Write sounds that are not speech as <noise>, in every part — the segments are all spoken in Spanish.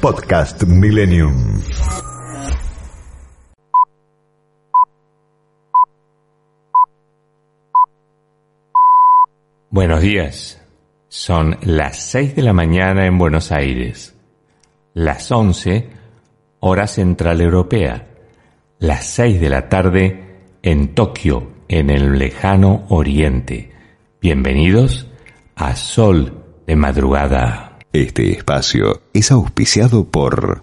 Podcast Millennium. Buenos días. Son las 6 de la mañana en Buenos Aires, las 11 hora central europea, las 6 de la tarde en Tokio, en el lejano oriente. Bienvenidos a Sol de Madrugada. Este espacio es auspiciado por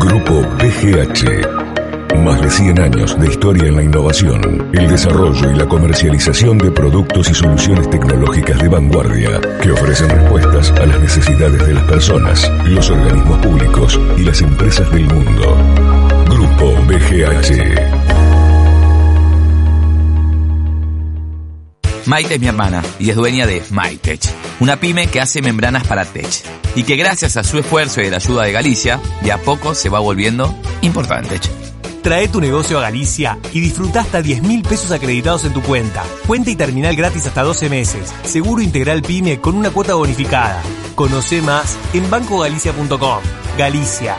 Grupo PGH. Más de 100 años de historia en la innovación, el desarrollo y la comercialización de productos y soluciones tecnológicas de vanguardia que ofrecen respuestas a las necesidades de las personas, los organismos públicos y las empresas del mundo. Grupo BGH. Maite es mi hermana y es dueña de MyTech, una pyme que hace membranas para tech y que gracias a su esfuerzo y la ayuda de Galicia, de a poco se va volviendo importante. Trae tu negocio a Galicia y disfruta hasta 10 mil pesos acreditados en tu cuenta. Cuenta y terminal gratis hasta 12 meses. Seguro integral PYME con una cuota bonificada. Conoce más en bancogalicia.com. Galicia.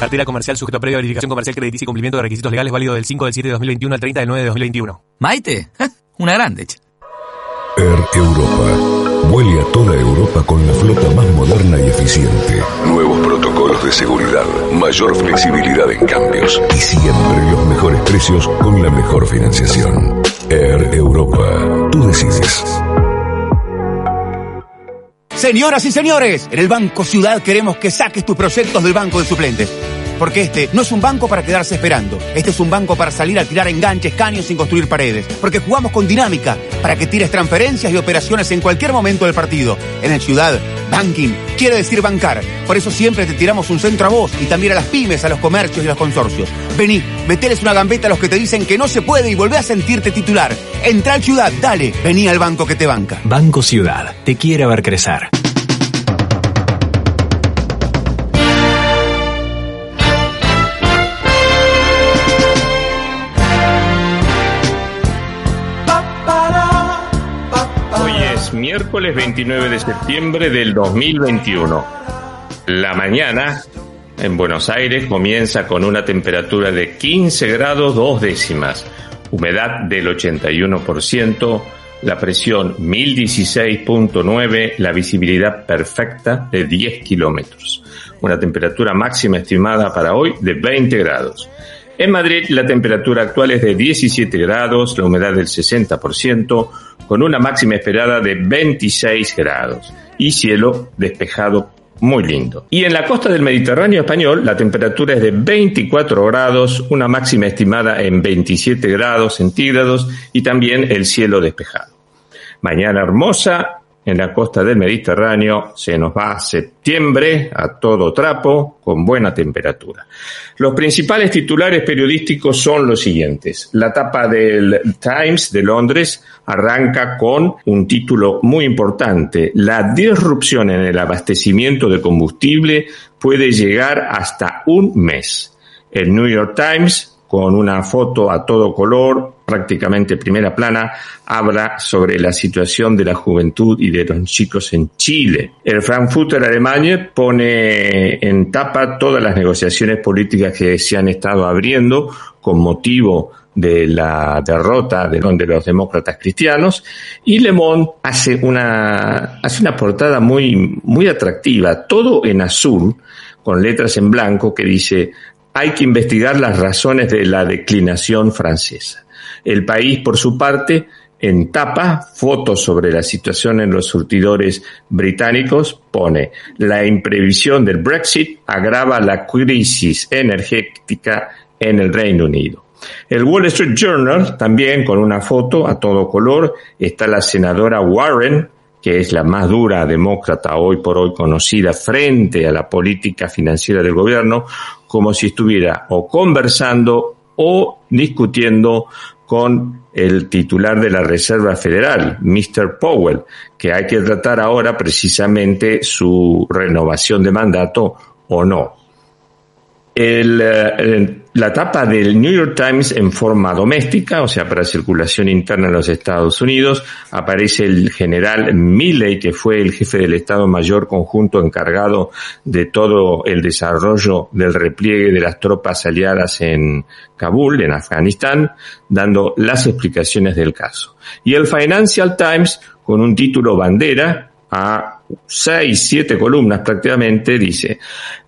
Cartera comercial sujeto a previa verificación comercial crediticia y cumplimiento de requisitos legales válido del 5 del 7 de 2021 al 30 del 9 de 2021. Maite, una grande. Air Europa. Vuele a toda Europa con la flota más moderna y eficiente. Nuevos protocolos de seguridad, mayor flexibilidad en cambios y siempre los mejores precios con la mejor financiación. Air Europa. Tú decides. Señoras y señores, en el Banco Ciudad queremos que saques tus proyectos del banco de suplentes. Porque este no es un banco para quedarse esperando. Este es un banco para salir a tirar enganches, caños sin construir paredes. Porque jugamos con dinámica para que tires transferencias y operaciones en cualquier momento del partido. En el Ciudad, banking quiere decir bancar. Por eso siempre te tiramos un centro a vos y también a las pymes, a los comercios y a los consorcios. Vení, meteles una gambeta a los que te dicen que no se puede y volvé a sentirte titular. Entra al Ciudad, dale, vení al banco que te banca. Banco Ciudad, te quiere ver crecer. Miércoles 29 de septiembre del 2021. La mañana en Buenos Aires comienza con una temperatura de 15 grados dos décimas, humedad del 81%, la presión 1016.9, la visibilidad perfecta de 10 kilómetros. Una temperatura máxima estimada para hoy de 20 grados. En Madrid la temperatura actual es de 17 grados, la humedad del 60%, con una máxima esperada de 26 grados y cielo despejado muy lindo. Y en la costa del Mediterráneo español la temperatura es de 24 grados, una máxima estimada en 27 grados centígrados y también el cielo despejado. Mañana hermosa, en la costa del Mediterráneo se nos va septiembre a todo trapo con buena temperatura. Los principales titulares periodísticos son los siguientes. La tapa del Times de Londres arranca con un título muy importante. La disrupción en el abastecimiento de combustible puede llegar hasta un mes. El New York Times con una foto a todo color, prácticamente primera plana, habla sobre la situación de la juventud y de los chicos en Chile. El Frankfurter Alemania pone en tapa todas las negociaciones políticas que se han estado abriendo con motivo de la derrota de, los demócratas cristianos y Le Monde hace una hace una portada muy muy atractiva, todo en azul con letras en blanco que dice hay que investigar las razones de la declinación francesa. El país, por su parte, en tapa, fotos sobre la situación en los surtidores británicos, pone la imprevisión del Brexit agrava la crisis energética en el Reino Unido. El Wall Street Journal, también con una foto a todo color, está la senadora Warren que es la más dura demócrata hoy por hoy conocida frente a la política financiera del gobierno, como si estuviera o conversando o discutiendo con el titular de la Reserva Federal, Mr. Powell, que hay que tratar ahora precisamente su renovación de mandato o no. El, eh, la tapa del New York Times en forma doméstica, o sea, para circulación interna en los Estados Unidos, aparece el general Milley, que fue el jefe del Estado Mayor conjunto encargado de todo el desarrollo del repliegue de las tropas aliadas en Kabul, en Afganistán, dando las explicaciones del caso. Y el Financial Times, con un título bandera, a seis, siete columnas prácticamente, dice,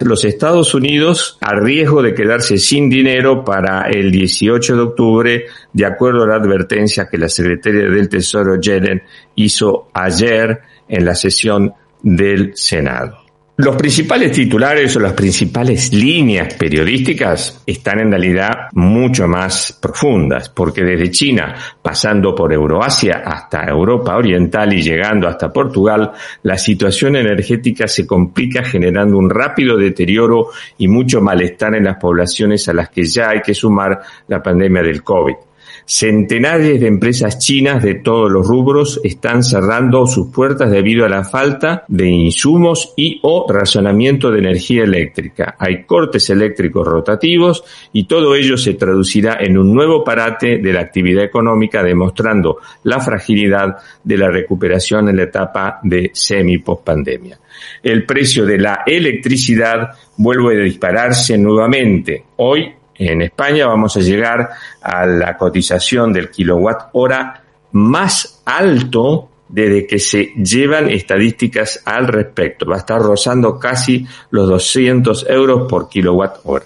los Estados Unidos a riesgo de quedarse sin dinero para el 18 de octubre, de acuerdo a la advertencia que la secretaria del Tesoro Yellen hizo ayer en la sesión del Senado. Los principales titulares o las principales líneas periodísticas están en realidad mucho más profundas, porque desde China, pasando por Euroasia hasta Europa Oriental y llegando hasta Portugal, la situación energética se complica generando un rápido deterioro y mucho malestar en las poblaciones a las que ya hay que sumar la pandemia del COVID. Centenares de empresas chinas de todos los rubros están cerrando sus puertas debido a la falta de insumos y o razonamiento de energía eléctrica. Hay cortes eléctricos rotativos y todo ello se traducirá en un nuevo parate de la actividad económica demostrando la fragilidad de la recuperación en la etapa de semi-pospandemia. El precio de la electricidad vuelve a dispararse nuevamente. Hoy en España vamos a llegar a la cotización del kilowatt hora más alto desde que se llevan estadísticas al respecto. Va a estar rozando casi los 200 euros por kilowatt hora.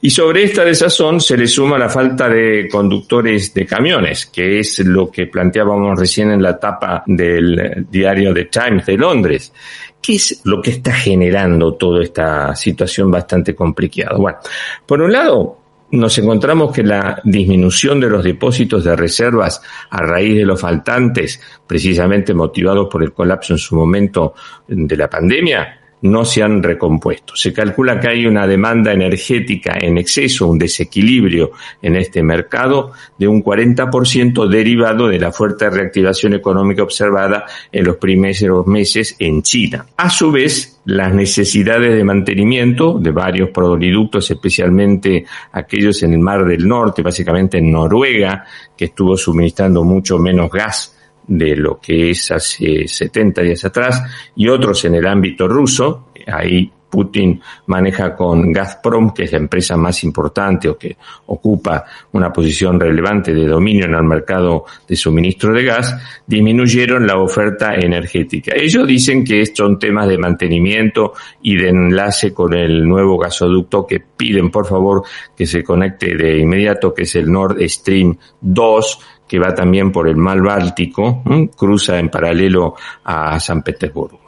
Y sobre esta desazón se le suma la falta de conductores de camiones, que es lo que planteábamos recién en la tapa del diario The Times de Londres. ¿Qué es lo que está generando toda esta situación bastante complicada? Bueno, por un lado, nos encontramos que la disminución de los depósitos de reservas a raíz de los faltantes, precisamente motivados por el colapso en su momento de la pandemia, no se han recompuesto. Se calcula que hay una demanda energética en exceso, un desequilibrio en este mercado de un 40% derivado de la fuerte reactivación económica observada en los primeros meses en China. A su vez, las necesidades de mantenimiento de varios produciductos, especialmente aquellos en el Mar del Norte, básicamente en Noruega, que estuvo suministrando mucho menos gas de lo que es hace 70 días atrás y otros en el ámbito ruso. Ahí Putin maneja con Gazprom, que es la empresa más importante o que ocupa una posición relevante de dominio en el mercado de suministro de gas, disminuyeron la oferta energética. Ellos dicen que son temas de mantenimiento y de enlace con el nuevo gasoducto que piden por favor que se conecte de inmediato, que es el Nord Stream 2, que va también por el mar Báltico, cruza en paralelo a San Petersburgo.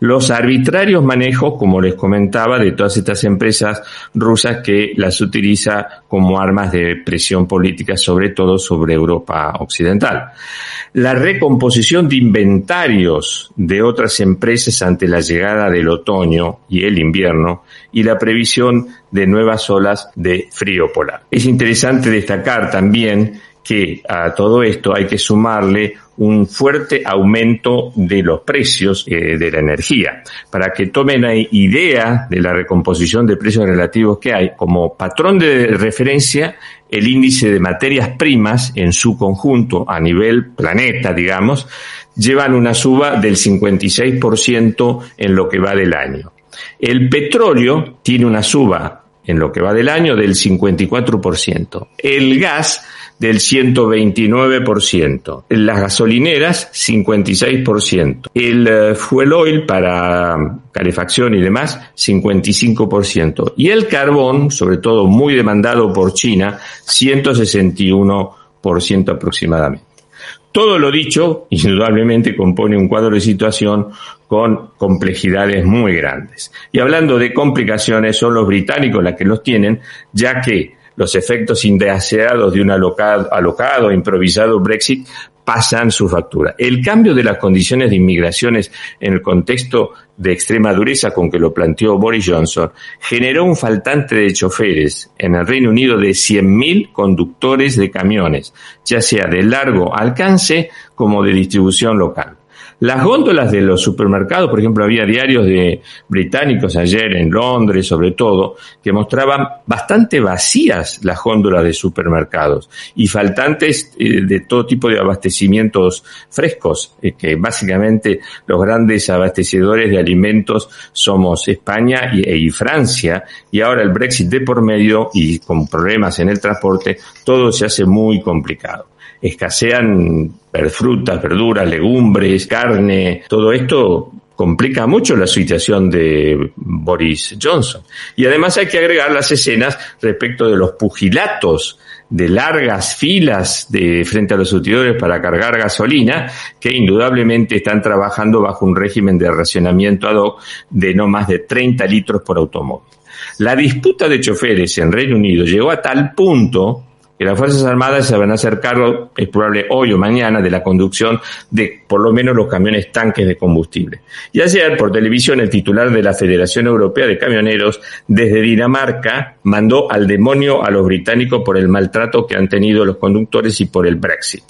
Los arbitrarios manejos, como les comentaba, de todas estas empresas rusas que las utiliza como armas de presión política, sobre todo sobre Europa Occidental. La recomposición de inventarios de otras empresas ante la llegada del otoño y el invierno y la previsión de nuevas olas de frío polar. Es interesante destacar también que a todo esto hay que sumarle un fuerte aumento de los precios eh, de la energía. Para que tomen idea de la recomposición de precios relativos que hay, como patrón de referencia, el índice de materias primas en su conjunto a nivel planeta, digamos, llevan una suba del 56% en lo que va del año. El petróleo tiene una suba en lo que va del año del 54%. El gas del 129%, las gasolineras 56%, el eh, fuel oil para calefacción y demás 55% y el carbón, sobre todo muy demandado por China, 161% aproximadamente. Todo lo dicho, indudablemente, compone un cuadro de situación con complejidades muy grandes. Y hablando de complicaciones, son los británicos los que los tienen, ya que los efectos indeseados de un alocado, alocado improvisado Brexit pasan su factura. El cambio de las condiciones de inmigraciones en el contexto de extrema dureza con que lo planteó Boris Johnson generó un faltante de choferes en el Reino Unido de 100.000 conductores de camiones, ya sea de largo alcance como de distribución local. Las góndolas de los supermercados, por ejemplo, había diarios de británicos ayer en Londres, sobre todo, que mostraban bastante vacías las góndolas de supermercados y faltantes eh, de todo tipo de abastecimientos frescos, eh, que básicamente los grandes abastecedores de alimentos somos España y, y Francia, y ahora el Brexit de por medio y con problemas en el transporte, todo se hace muy complicado escasean frutas, verduras, legumbres, carne, todo esto complica mucho la situación de Boris Johnson. Y además hay que agregar las escenas respecto de los pugilatos de largas filas de frente a los surtidores para cargar gasolina, que indudablemente están trabajando bajo un régimen de racionamiento ad hoc de no más de 30 litros por automóvil. La disputa de choferes en Reino Unido llegó a tal punto que las Fuerzas Armadas se van a hacer cargo, es probable hoy o mañana, de la conducción de por lo menos los camiones tanques de combustible. Y ayer por televisión el titular de la Federación Europea de Camioneros desde Dinamarca mandó al demonio a los británicos por el maltrato que han tenido los conductores y por el Brexit.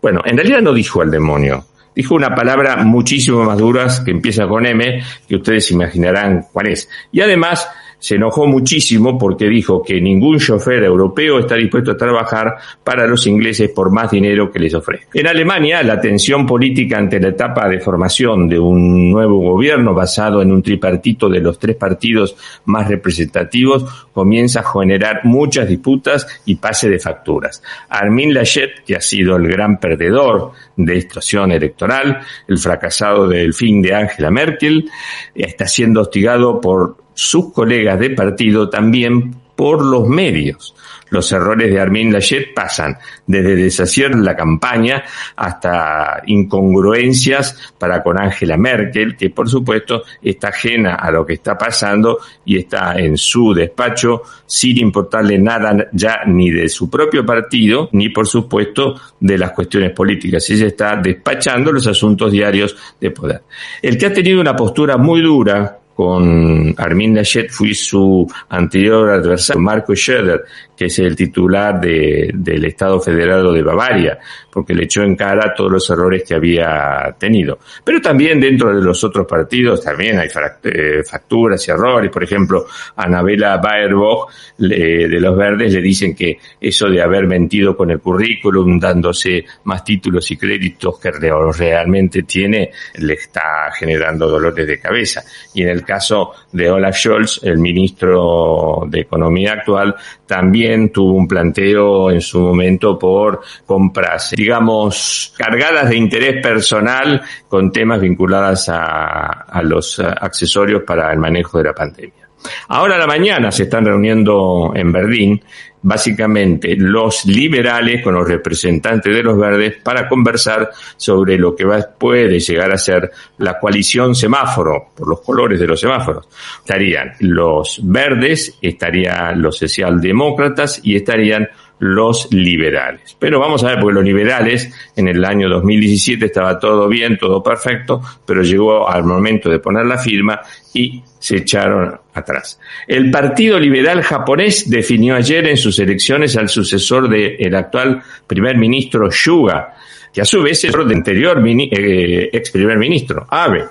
Bueno, en realidad no dijo al demonio, dijo una palabra muchísimo más dura que empieza con M, que ustedes imaginarán cuál es. Y además se enojó muchísimo porque dijo que ningún chofer europeo está dispuesto a trabajar para los ingleses por más dinero que les ofrezca. En Alemania, la tensión política ante la etapa de formación de un nuevo gobierno basado en un tripartito de los tres partidos más representativos comienza a generar muchas disputas y pase de facturas. Armin Laschet, que ha sido el gran perdedor de esta acción electoral, el fracasado del fin de Angela Merkel, está siendo hostigado por sus colegas de partido también por los medios. Los errores de Armin Laschet pasan desde deshacer la campaña hasta incongruencias para con Angela Merkel, que por supuesto está ajena a lo que está pasando y está en su despacho sin importarle nada ya ni de su propio partido, ni por supuesto de las cuestiones políticas. Ella está despachando los asuntos diarios de poder. El que ha tenido una postura muy dura con Armin Laschet fui su anterior adversario, Marco Schroeder, que es el titular de, del Estado Federado de Bavaria, porque le echó en cara todos los errores que había tenido. Pero también dentro de los otros partidos también hay eh, facturas y errores. Por ejemplo, Anabela Baerbock de los Verdes le dicen que eso de haber mentido con el currículum, dándose más títulos y créditos que realmente tiene, le está generando dolores de cabeza. Y en el caso de Olaf Scholz, el ministro de Economía actual, también tuvo un planteo en su momento por compras, digamos, cargadas de interés personal con temas vinculados a, a los accesorios para el manejo de la pandemia. Ahora a la mañana se están reuniendo en Berlín básicamente los liberales con los representantes de los verdes para conversar sobre lo que va, puede llegar a ser la coalición semáforo, por los colores de los semáforos. Estarían los verdes, estarían los socialdemócratas y estarían los liberales. Pero vamos a ver, porque los liberales en el año 2017 estaba todo bien, todo perfecto, pero llegó al momento de poner la firma y se echaron atrás. El Partido Liberal japonés definió ayer en sus elecciones al sucesor del actual primer ministro Suga, que a su vez es el anterior eh, ex primer ministro, Abe.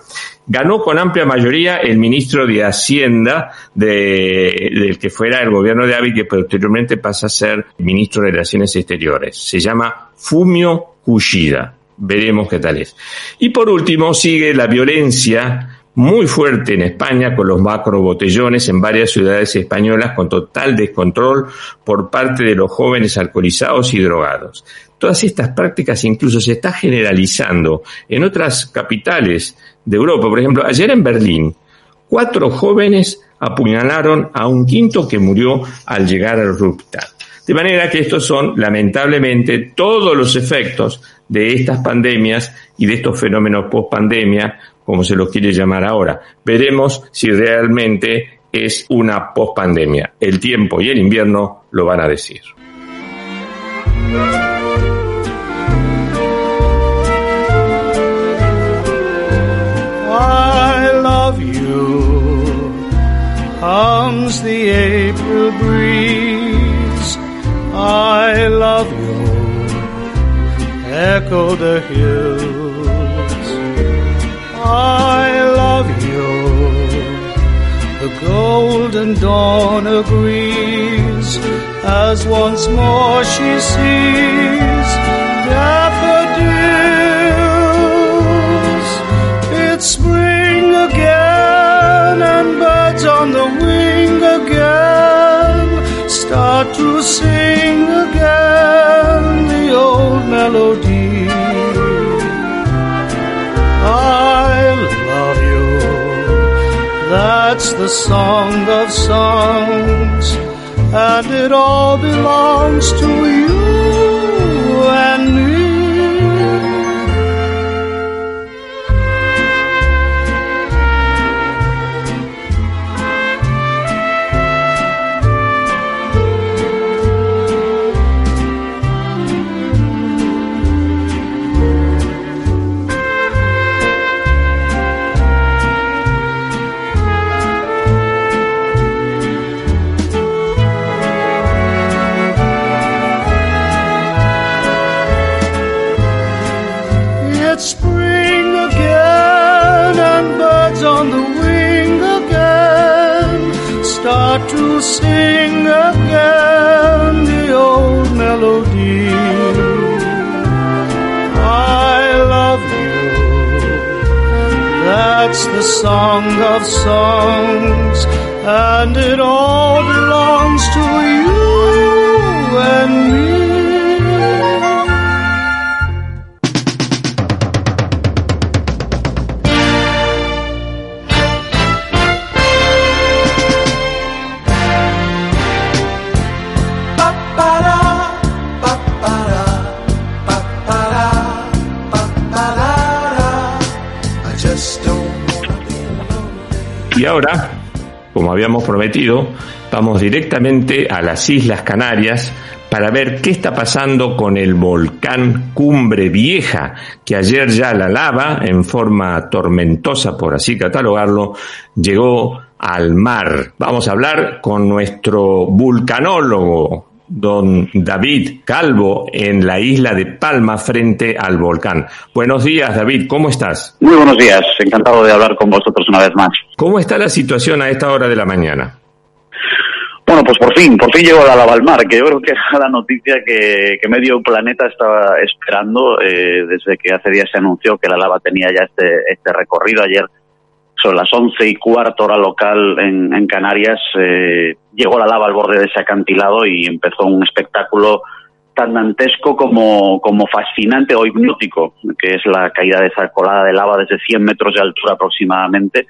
Ganó con amplia mayoría el ministro de Hacienda de, del que fuera el gobierno de Abe, que posteriormente pasa a ser ministro de Relaciones Exteriores. Se llama Fumio Kushida. Veremos qué tal es. Y por último, sigue la violencia muy fuerte en España con los macro botellones en varias ciudades españolas con total descontrol por parte de los jóvenes alcoholizados y drogados. Todas estas prácticas incluso se está generalizando en otras capitales de Europa. Por ejemplo, ayer en Berlín, cuatro jóvenes apuñalaron a un quinto que murió al llegar al hospital. De manera que estos son, lamentablemente, todos los efectos de estas pandemias y de estos fenómenos post pandemia como se lo quiere llamar ahora. Veremos si realmente es una pospandemia. El tiempo y el invierno lo van a decir. Love you. Comes the April breeze. I love you, echo the hills. I love you, the golden dawn agrees. As once more she sees again and birds on the wing again start to sing again the old melody. I love you. That's the song of songs and it all belongs to you sing again the old melody. I love you. That's the song of songs and it all belongs to you and me. Y ahora, como habíamos prometido, vamos directamente a las Islas Canarias para ver qué está pasando con el volcán Cumbre Vieja, que ayer ya la lava, en forma tormentosa, por así catalogarlo, llegó al mar. Vamos a hablar con nuestro vulcanólogo, don David Calvo, en la isla de Palma, frente al volcán. Buenos días, David, ¿cómo estás? Muy buenos días, encantado de hablar con vosotros una vez más. ¿Cómo está la situación a esta hora de la mañana? Bueno, pues por fin, por fin llegó la lava al mar, que yo creo que era la noticia que, que medio planeta estaba esperando eh, desde que hace días se anunció que la lava tenía ya este, este recorrido. Ayer, son las once y cuarto hora local en, Canarias, eh, llegó la lava al borde de ese acantilado y empezó un espectáculo tan dantesco como, como fascinante o hipnótico, que es la caída de esa colada de lava desde 100 metros de altura aproximadamente.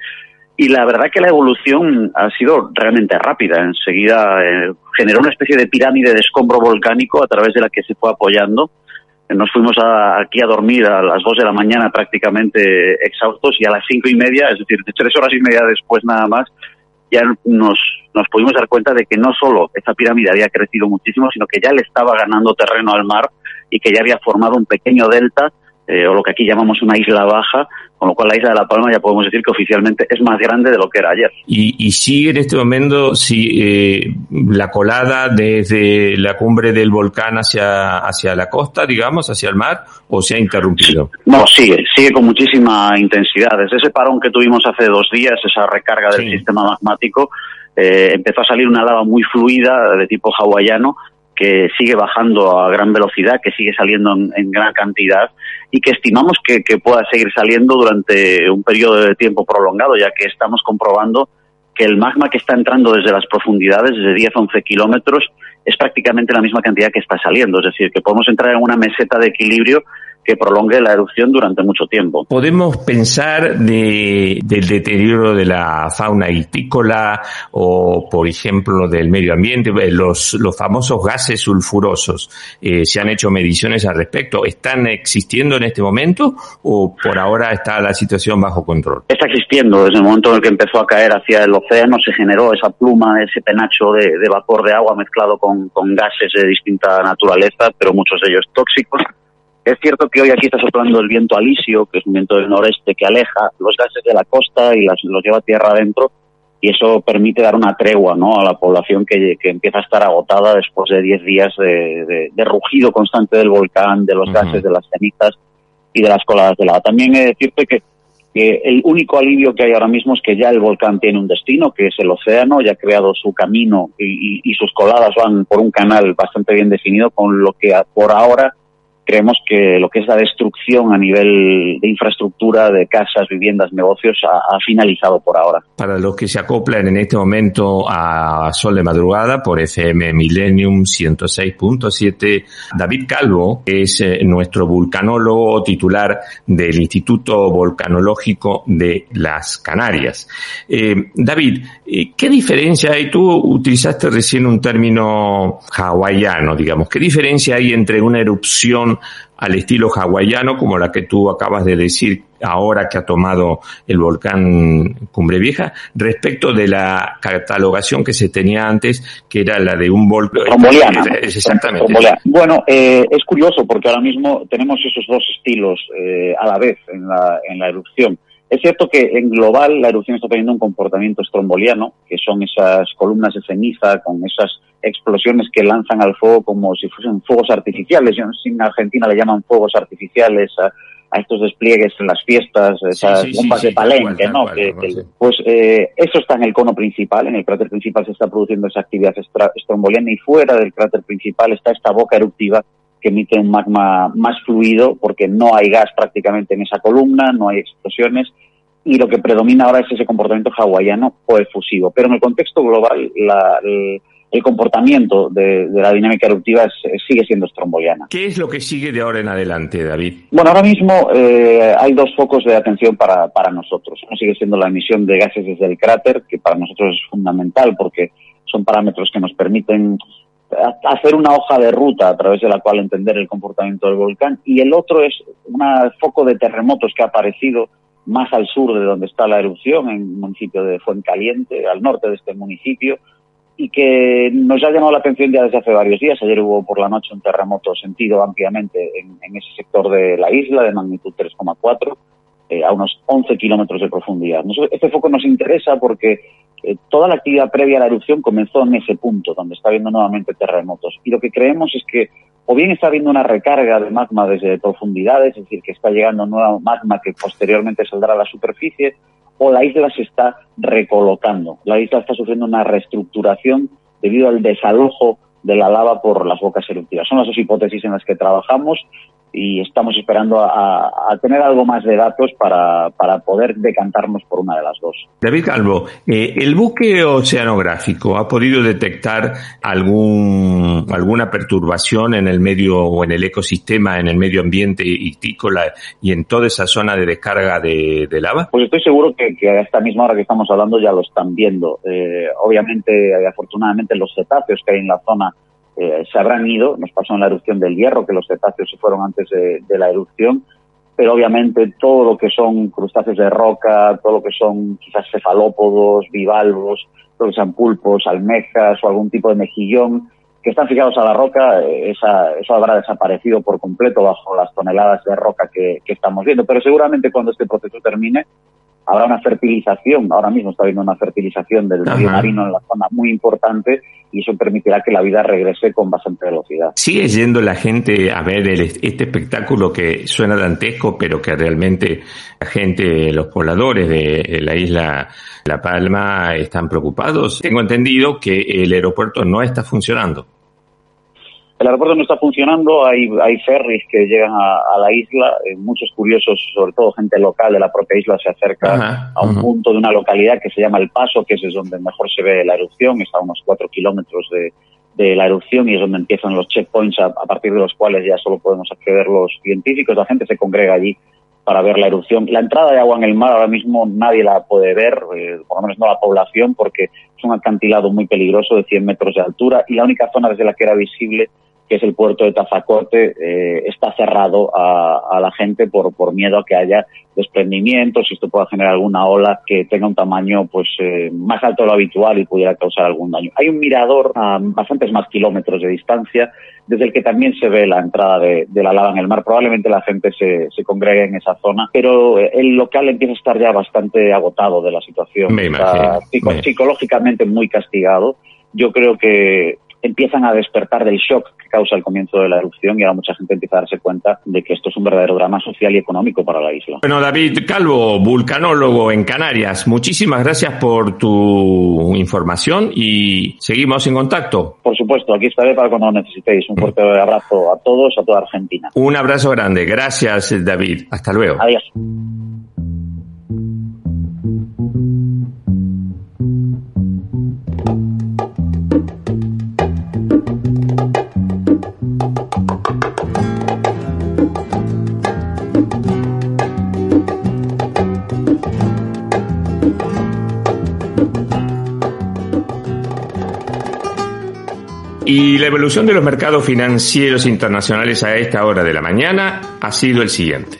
Y la verdad que la evolución ha sido realmente rápida. Enseguida eh, generó una especie de pirámide de escombro volcánico a través de la que se fue apoyando. Nos fuimos a, aquí a dormir a las dos de la mañana prácticamente exhaustos y a las cinco y media, es decir, tres horas y media después nada más, ya nos, nos pudimos dar cuenta de que no solo esa pirámide había crecido muchísimo, sino que ya le estaba ganando terreno al mar y que ya había formado un pequeño delta, eh, o lo que aquí llamamos una isla baja, con lo cual la isla de La Palma ya podemos decir que oficialmente es más grande de lo que era ayer. Y, y sigue en este momento si, eh, la colada desde la cumbre del volcán hacia, hacia la costa, digamos, hacia el mar, o se ha interrumpido? No, sigue, sigue con muchísima intensidad. Desde ese parón que tuvimos hace dos días, esa recarga del Sí. sistema magmático, eh, empezó a salir una lava muy fluida de tipo hawaiano que sigue bajando a gran velocidad, que sigue saliendo en, gran cantidad y que estimamos que, pueda seguir saliendo durante un periodo de tiempo prolongado, ya que estamos comprobando que el magma que está entrando desde las profundidades, desde 10-11 kilómetros, es prácticamente la misma cantidad que está saliendo. Es decir, que podemos entrar en una meseta de equilibrio que prolongue la erupción durante mucho tiempo. ¿Podemos pensar de, del deterioro de la fauna hitícola o, por ejemplo, del medio ambiente, eh, los, los famosos gases sulfurosos? Eh, ¿Se han hecho mediciones al respecto? ¿Están existiendo en este momento o por ahora está la situación bajo control? Está existiendo desde el momento en el que empezó a caer hacia el océano, se generó esa pluma, ese penacho de, de vapor de agua mezclado con, con gases de distinta naturaleza, pero muchos de ellos tóxicos. Es cierto que hoy aquí está soplando el viento alisio, que es un viento del noreste que aleja los gases de la costa y las, los lleva a tierra adentro, y eso permite dar una tregua ¿no? a la población que, que empieza a estar agotada después de 10 días de, de, de, rugido constante del volcán, de los uh -huh. gases, de las cenizas y de las coladas de lava. También he de decirte que que el único alivio que hay ahora mismo es que ya el volcán tiene un destino, que es el océano, ya ha creado su camino y, y, y sus coladas van por un canal bastante bien definido, con lo que por ahora creemos que lo que es la destrucción a nivel de infraestructura, de casas, viviendas, negocios, ha, finalizado por ahora. Para los que se acoplan en este momento a Sol de Madrugada por FM Millennium 106.7, David Calvo es eh, nuestro vulcanólogo titular del Instituto Volcanológico de las Canarias. Eh, David, eh, ¿qué diferencia hay? Tú utilizaste recién un término hawaiano, digamos. ¿Qué diferencia hay entre una erupción al estilo hawaiano, como la que tú acabas de decir ahora que ha tomado el volcán Cumbre Vieja, respecto de la catalogación que se tenía antes, que era la de un volcán. Exactamente. Bueno, eh, es curioso porque ahora mismo tenemos esos dos estilos eh, a la vez en la, en la erupción. Es cierto que en global la erupción está teniendo un comportamiento estromboliano, que son esas columnas de ceniza con esas explosiones que lanzan al fuego como si fuesen fuegos artificiales. Yo no sé en Argentina le llaman fuegos artificiales a, a estos despliegues en las fiestas, esas sí, sí, bombas sí, de palenque, ¿no? Cual, que, que, pues eh, eso está en el cono principal, en el cráter principal se está produciendo esa actividad estromboliana y fuera del cráter principal está esta boca eruptiva que emite un magma más fluido porque no hay gas prácticamente en esa columna, no hay explosiones y lo que predomina ahora es ese comportamiento hawaiano o efusivo. Pero en el contexto global, la, el, el comportamiento de, de, la dinámica eruptiva es, sigue siendo estromboliana. ¿Qué es lo que sigue de ahora en adelante, David? Bueno, ahora mismo eh, hay dos focos de atención para, para nosotros. Uno sigue siendo la emisión de gases desde el cráter, que para nosotros es fundamental porque son parámetros que nos permiten hacer una hoja de ruta a través de la cual entender el comportamiento del volcán. Y el otro es un foco de terremotos que ha aparecido más al sur de donde está la erupción, en el municipio de Fuencaliente, al norte de este municipio, y que nos ha llamado la atención ya desde hace varios días. Ayer hubo por la noche un terremoto sentido ampliamente en, ese sector de la isla, de magnitud 3,4, eh, a unos 11 kilómetros de profundidad. Este foco nos interesa porque eh, toda la actividad previa a la erupción comenzó en ese punto, donde está habiendo nuevamente terremotos. Y lo que creemos es que o bien está habiendo una recarga de magma desde profundidades, es decir, que está llegando nuevo magma que posteriormente saldrá a la superficie, o la isla se está recolocando. La isla está sufriendo una reestructuración debido al desalojo de la lava por las bocas eruptivas. Son las dos hipótesis en las que trabajamos y estamos esperando a, a tener algo más de datos para, para, poder decantarnos por una de las dos. David Calvo, eh, ¿el buque oceanográfico ha podido detectar algún, alguna perturbación en el medio o en el ecosistema, en el medio ambiente itícola y en toda esa zona de descarga de, de lava? Pues estoy seguro que, que, a esta misma hora que estamos hablando ya lo están viendo. Eh, obviamente, afortunadamente, los cetáceos que hay en la zona eh, se habrán ido, nos pasó en la erupción del hierro, que los cetáceos se fueron antes de, la erupción, pero obviamente todo lo que son crustáceos de roca, todo lo que son quizás cefalópodos, bivalvos, todo lo que sean pulpos, almejas o algún tipo de mejillón, que están fijados a la roca, esa, eso habrá desaparecido por completo bajo las toneladas de roca que estamos viendo. Pero seguramente cuando este proceso termine, habrá una fertilización, ahora mismo está habiendo una fertilización del río marino en la zona muy importante y eso permitirá que la vida regrese con bastante velocidad. ¿Sigue yendo la gente a ver el, este espectáculo que suena dantesco, pero que realmente la gente, los pobladores de la isla La Palma están preocupados? Tengo entendido que el aeropuerto no está funcionando. El aeropuerto no está funcionando, hay, hay ferries que llegan a, a la isla, eh, muchos curiosos, sobre todo gente local de la propia isla, se acerca ajá, a un ajá. punto de una localidad que se llama El Paso, que es donde mejor se ve la erupción, está a unos cuatro kilómetros de, de la erupción y es donde empiezan los checkpoints a, a, partir de los cuales ya solo podemos acceder los científicos, la gente se congrega allí para ver la erupción. La entrada de agua en el mar ahora mismo nadie la puede ver, eh, por lo menos no la población, porque es un acantilado muy peligroso de 100 metros de altura y la única zona desde la que era visible que es el puerto de Tazacorte, eh, está cerrado a, la gente por, por miedo a que haya desprendimientos y esto pueda generar alguna ola que tenga un tamaño pues eh, más alto de lo habitual y pudiera causar algún daño. Hay un mirador a bastantes más kilómetros de distancia desde el que también se ve la entrada de, la lava en el mar. Probablemente la gente se, se congregue en esa zona, pero el local empieza a estar ya bastante agotado de la situación. está psicológicamente muy castigado. Yo creo que empiezan a despertar del shock que causa el comienzo de la erupción y ahora mucha gente empieza a darse cuenta de que esto es un verdadero drama social y económico para la isla. Bueno, David Calvo, vulcanólogo en Canarias, muchísimas gracias por tu información y seguimos en contacto. Por supuesto, aquí estaré para cuando lo necesitéis. Un fuerte abrazo a todos, a toda Argentina. Un abrazo grande. Gracias, David. Hasta luego. Adiós. Y la evolución de los mercados financieros internacionales a esta hora de la mañana ha sido el siguiente.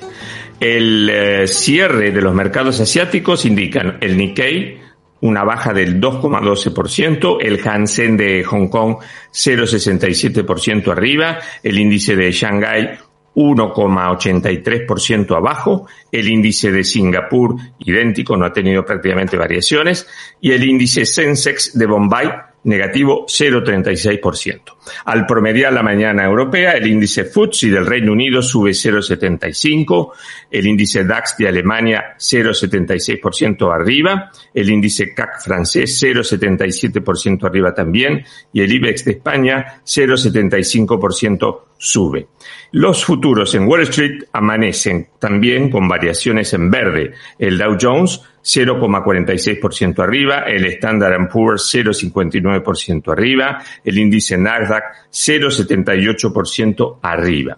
El eh, cierre de los mercados asiáticos indican el Nikkei una baja del 2,12%, el Hansen de Hong Kong 0,67% arriba, el índice de Shanghai 1,83% abajo, el índice de Singapur idéntico, no ha tenido prácticamente variaciones, y el índice Sensex de Bombay negativo 0,36%. Al promediar la mañana europea, el índice FTSE del Reino Unido sube 0,75, el índice DAX de Alemania 0,76% arriba, el índice CAC francés 0,77% arriba también y el IBEX de España 0,75% sube. Los futuros en Wall Street amanecen también con variaciones en verde. El Dow Jones 0,46% arriba, el Standard Poor's 0,59% arriba, el índice Nasdaq 0,78% arriba.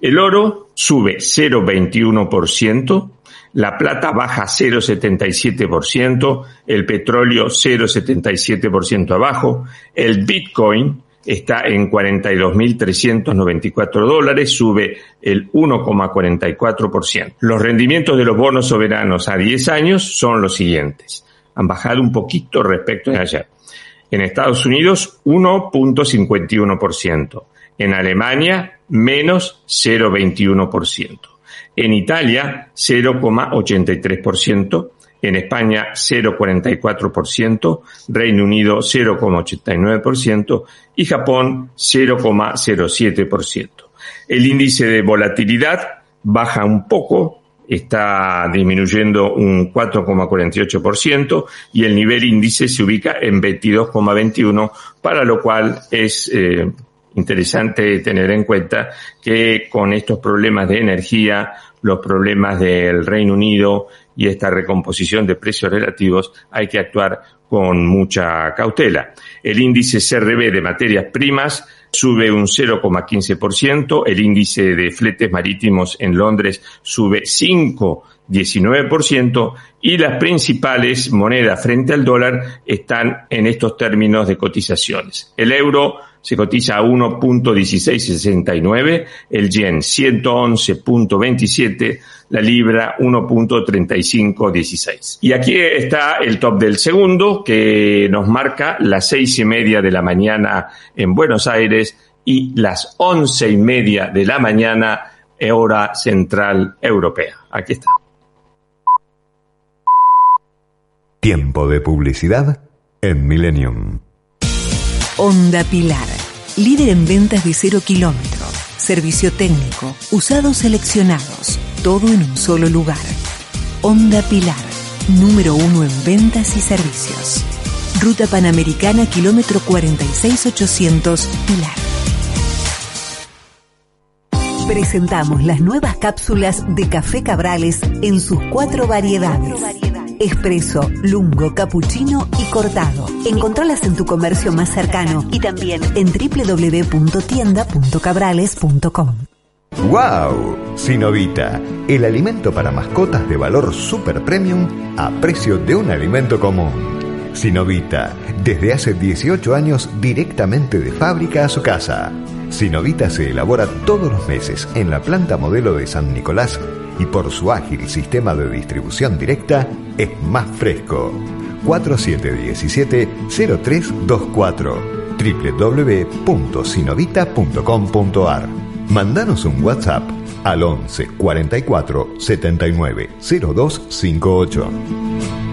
El oro sube 0,21%, la plata baja 0,77%, el petróleo 0,77% abajo, el Bitcoin está en 42.394 dólares, sube el 1,44%. Los rendimientos de los bonos soberanos a 10 años son los siguientes. Han bajado un poquito respecto a ayer. En Estados Unidos, 1.51%. En Alemania, menos 0,21%. En Italia, 0,83% en España 0,44%, Reino Unido 0,89% y Japón 0,07%. El índice de volatilidad baja un poco, está disminuyendo un 4,48% y el nivel índice se ubica en 22,21, para lo cual es eh, interesante tener en cuenta que con estos problemas de energía, los problemas del Reino Unido y esta recomposición de precios relativos hay que actuar con mucha cautela. El índice CRB de materias primas sube un 0,15%, el índice de fletes marítimos en Londres sube 5,19% y las principales monedas frente al dólar están en estos términos de cotizaciones. El euro se cotiza a 1.1669, el yen 111.27, la libra 1.3516. Y aquí está el top del segundo que nos marca las seis y media de la mañana en Buenos Aires y las once y media de la mañana hora central europea. Aquí está. Tiempo de publicidad en Millennium. Onda Pilar, líder en ventas de cero kilómetro, servicio técnico, usados seleccionados, todo en un solo lugar. Onda Pilar, número uno en ventas y servicios. Ruta Panamericana, kilómetro 46800, Pilar. Presentamos las nuevas cápsulas de Café Cabrales en sus cuatro variedades Espresso, lungo, cappuccino y cortado. Encontralas en tu comercio más cercano y también en www.tienda.cabrales.com. ¡Wow! Sinovita, el alimento para mascotas de valor super premium a precio de un alimento común. Sinovita, desde hace 18 años directamente de fábrica a su casa Sinovita se elabora todos los meses en la planta modelo de San Nicolás y por su ágil sistema de distribución directa es más fresco. 4717-0324 www.sinovita.com.ar Mandanos un WhatsApp al 11 44 79 0258.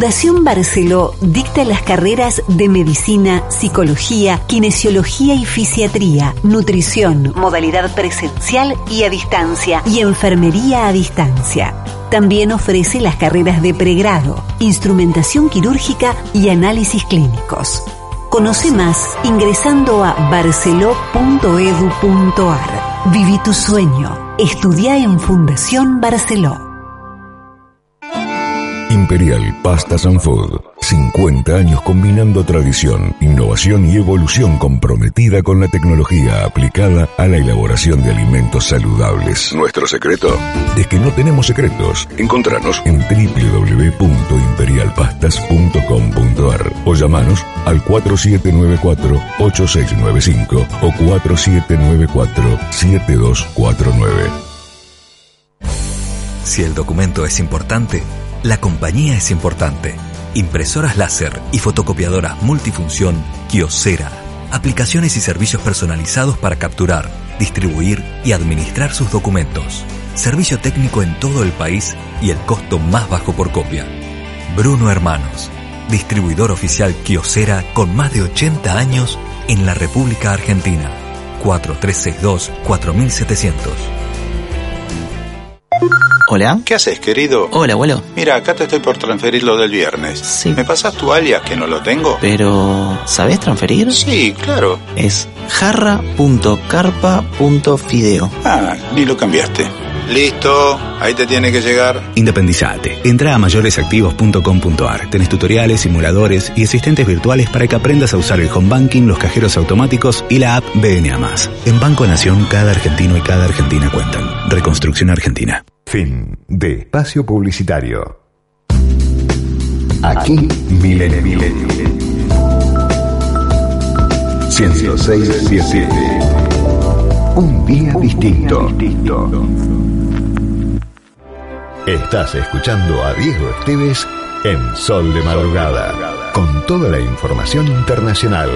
Fundación Barceló dicta las carreras de medicina, psicología, kinesiología y fisiatría, nutrición, modalidad presencial y a distancia y enfermería a distancia. También ofrece las carreras de pregrado, instrumentación quirúrgica y análisis clínicos. Conoce más ingresando a barceló.edu.ar. Viví tu sueño. Estudia en Fundación Barceló. Imperial Pastas and Food. 50 años combinando tradición, innovación y evolución comprometida con la tecnología aplicada a la elaboración de alimentos saludables. Nuestro secreto es que no tenemos secretos. Encontranos en www.imperialpastas.com.ar o llamanos al 4794-8695 o 4794-7249. Si el documento es importante, la compañía es importante. Impresoras láser y fotocopiadoras multifunción Kiosera. Aplicaciones y servicios personalizados para capturar, distribuir y administrar sus documentos. Servicio técnico en todo el país y el costo más bajo por copia. Bruno Hermanos, distribuidor oficial Kiosera con más de 80 años en la República Argentina. 4362 4700. Hola. ¿Qué haces, querido? Hola, abuelo. Mira, acá te estoy por transferir lo del viernes. Sí. ¿Me pasas tu alias que no lo tengo? Pero, ¿sabes transferir? Sí, claro. Es jarra.carpa.fideo. Ah, ni lo cambiaste. Listo, ahí te tiene que llegar. Independizate. Entra a mayoresactivos.com.ar. Tenés tutoriales, simuladores y asistentes virtuales para que aprendas a usar el home banking, los cajeros automáticos y la app BNA. En Banco Nación, cada argentino y cada argentina cuentan. Reconstrucción Argentina. Fin de espacio publicitario. Aquí Milenio. Milenio. 106.7 Un día distinto. Estás escuchando a Diego Esteves en Sol de Madrugada, con toda la información internacional,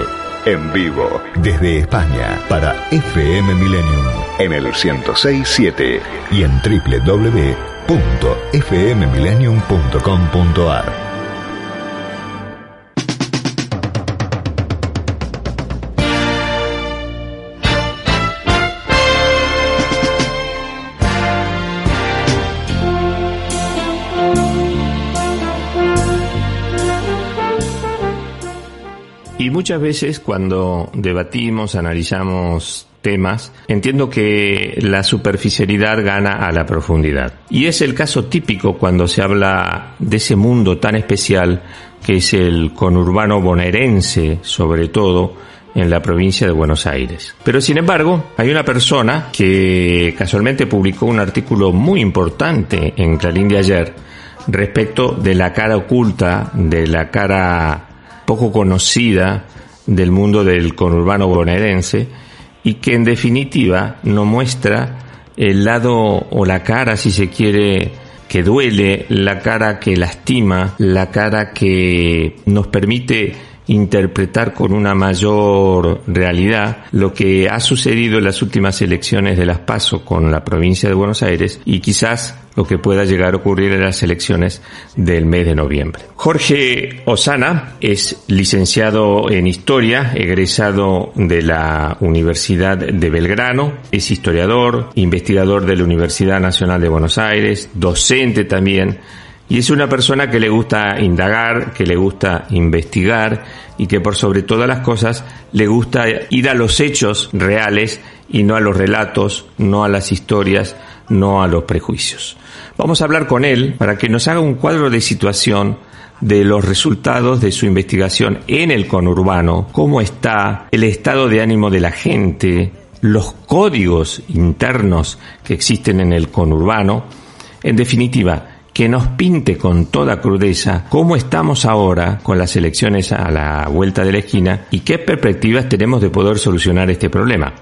en vivo, desde España, para FM Millennium, en el 106.7 y en www.fmmillennium.com.ar. muchas veces cuando debatimos, analizamos temas, entiendo que la superficialidad gana a la profundidad. Y es el caso típico cuando se habla de ese mundo tan especial que es el conurbano bonaerense, sobre todo en la provincia de Buenos Aires. Pero sin embargo, hay una persona que casualmente publicó un artículo muy importante en Clarín de ayer respecto de la cara oculta, de la cara poco conocida del mundo del conurbano bonaerense y que en definitiva nos muestra el lado o la cara, si se quiere, que duele, la cara que lastima, la cara que nos permite interpretar con una mayor realidad lo que ha sucedido en las últimas elecciones de las PASO con la provincia de Buenos Aires y quizás lo que pueda llegar a ocurrir en las elecciones del mes de noviembre. Jorge Osana es licenciado en Historia, egresado de la Universidad de Belgrano, es historiador, investigador de la Universidad Nacional de Buenos Aires, docente también, y es una persona que le gusta indagar, que le gusta investigar y que por sobre todas las cosas le gusta ir a los hechos reales y no a los relatos, no a las historias, no a los prejuicios. Vamos a hablar con él para que nos haga un cuadro de situación de los resultados de su investigación en el conurbano, cómo está el estado de ánimo de la gente, los códigos internos que existen en el conurbano, en definitiva, que nos pinte con toda crudeza cómo estamos ahora con las elecciones a la vuelta de la esquina y qué perspectivas tenemos de poder solucionar este problema.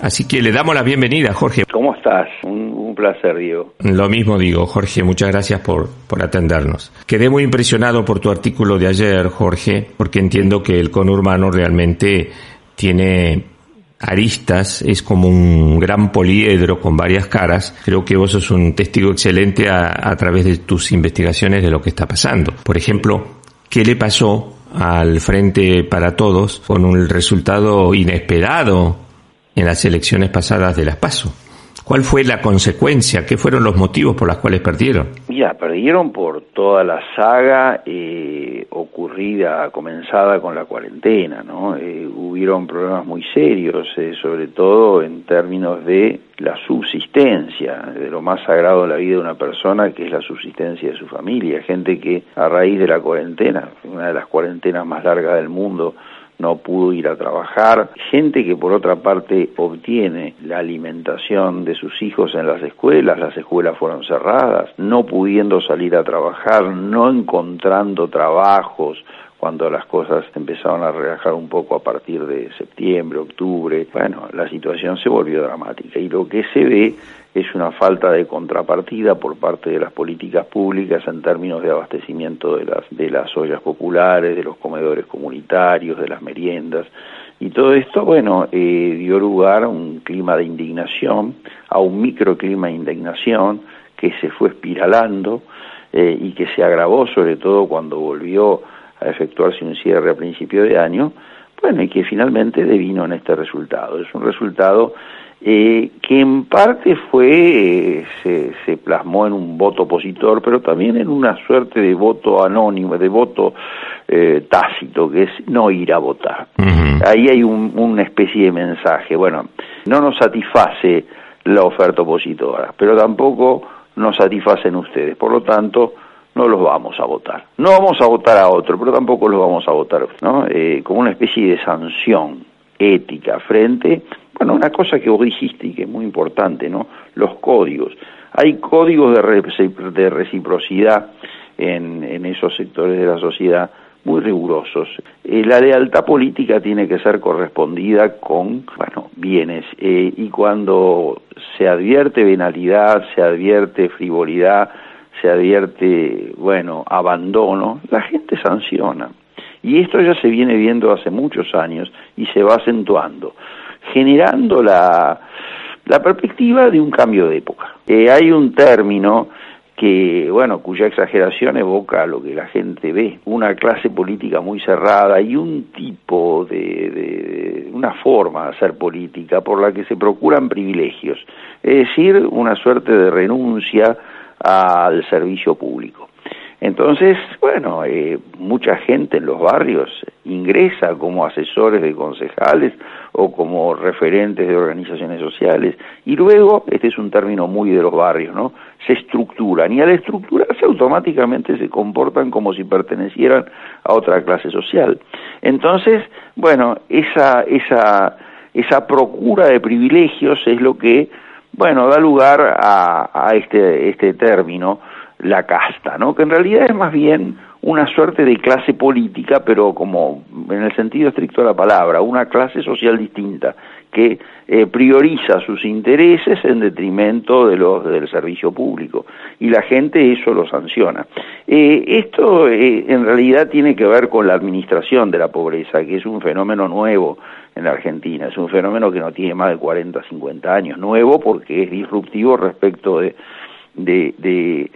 Así que le damos la bienvenida, Jorge. ¿Cómo estás? Un, un, placer, Diego. Lo mismo digo, Jorge, muchas gracias por, por atendernos. Quedé muy impresionado por tu artículo de ayer, Jorge, porque entiendo que el conurbano realmente tiene aristas, es como un gran poliedro con varias caras. Creo que vos sos un testigo excelente a, a través de tus investigaciones de lo que está pasando. Por ejemplo, ¿qué le pasó al Frente para Todos con un resultado inesperado en las elecciones pasadas de las PASO. ¿Cuál fue la consecuencia? ¿Qué fueron los motivos por los cuales perdieron? Mira, perdieron por toda la saga eh, ocurrida, comenzada con la cuarentena, ¿no? Eh, hubieron problemas muy serios, eh, sobre todo en términos de la subsistencia, de lo más sagrado de la vida de una persona, que es la subsistencia de su familia. Gente que a raíz de la cuarentena, una de las cuarentenas más largas del mundo, no pudo ir a trabajar, gente que por otra parte obtiene la alimentación de sus hijos en las escuelas, las escuelas fueron cerradas, no pudiendo salir a trabajar, no encontrando trabajos, cuando las cosas empezaron a relajar un poco a partir de septiembre, octubre, bueno, la situación se volvió dramática y lo que se ve es una falta de contrapartida por parte de las políticas públicas en términos de abastecimiento de las, de las ollas populares, de los comedores comunitarios, de las meriendas. Y todo esto, bueno, eh, dio lugar a un clima de indignación, a un microclima de indignación que se fue espiralando eh, y que se agravó sobre todo cuando volvió a efectuarse un cierre a principio de año, bueno, y que finalmente devino en este resultado. Es un resultado eh, que en parte fue, eh, se, se, plasmó en un voto opositor, pero también en una suerte de voto anónimo, de voto eh, tácito, que es no ir a votar. Ahí hay un, una especie de mensaje, bueno, no nos satisface la oferta opositora, pero tampoco nos satisfacen ustedes, por lo tanto, no los vamos a votar. No vamos a votar a otro, pero tampoco los vamos a votar, ¿no? Eh, como una especie de sanción ética frente, bueno, una cosa que vos dijiste y que es muy importante, ¿no? Los códigos. Hay códigos de, reciprocidad en, en esos sectores de la sociedad muy rigurosos. Eh, la lealtad política tiene que ser correspondida con, bueno, bienes. Eh, y cuando se advierte venalidad, se advierte frivolidad, se advierte, bueno, abandono, la gente sanciona. Y esto ya se viene viendo hace muchos años y se va acentuando, generando la, la perspectiva de un cambio de época. Eh, hay un término que, bueno, cuya exageración evoca lo que la gente ve, una clase política muy cerrada y un tipo de, de, una forma de hacer política por la que se procuran privilegios, es decir, una suerte de renuncia al servicio público. Entonces, bueno, eh, mucha gente en los barrios ingresa como asesores de concejales o como referentes de organizaciones sociales y luego, este es un término muy de los barrios, ¿no? Se estructuran y al estructurarse automáticamente se comportan como si pertenecieran a otra clase social. Entonces, bueno, esa, esa, esa procura de privilegios es lo que bueno, da lugar a, a este, este término, la casta, ¿no? que en realidad es más bien una suerte de clase política, pero como en el sentido estricto de la palabra, una clase social distinta, que eh, prioriza sus intereses en detrimento de los del servicio público y la gente eso lo sanciona. Eh, esto eh, en realidad tiene que ver con la administración de la pobreza, que es un fenómeno nuevo en la Argentina, es un fenómeno que no tiene más de 40, 50 años, nuevo porque es disruptivo respecto de, de, de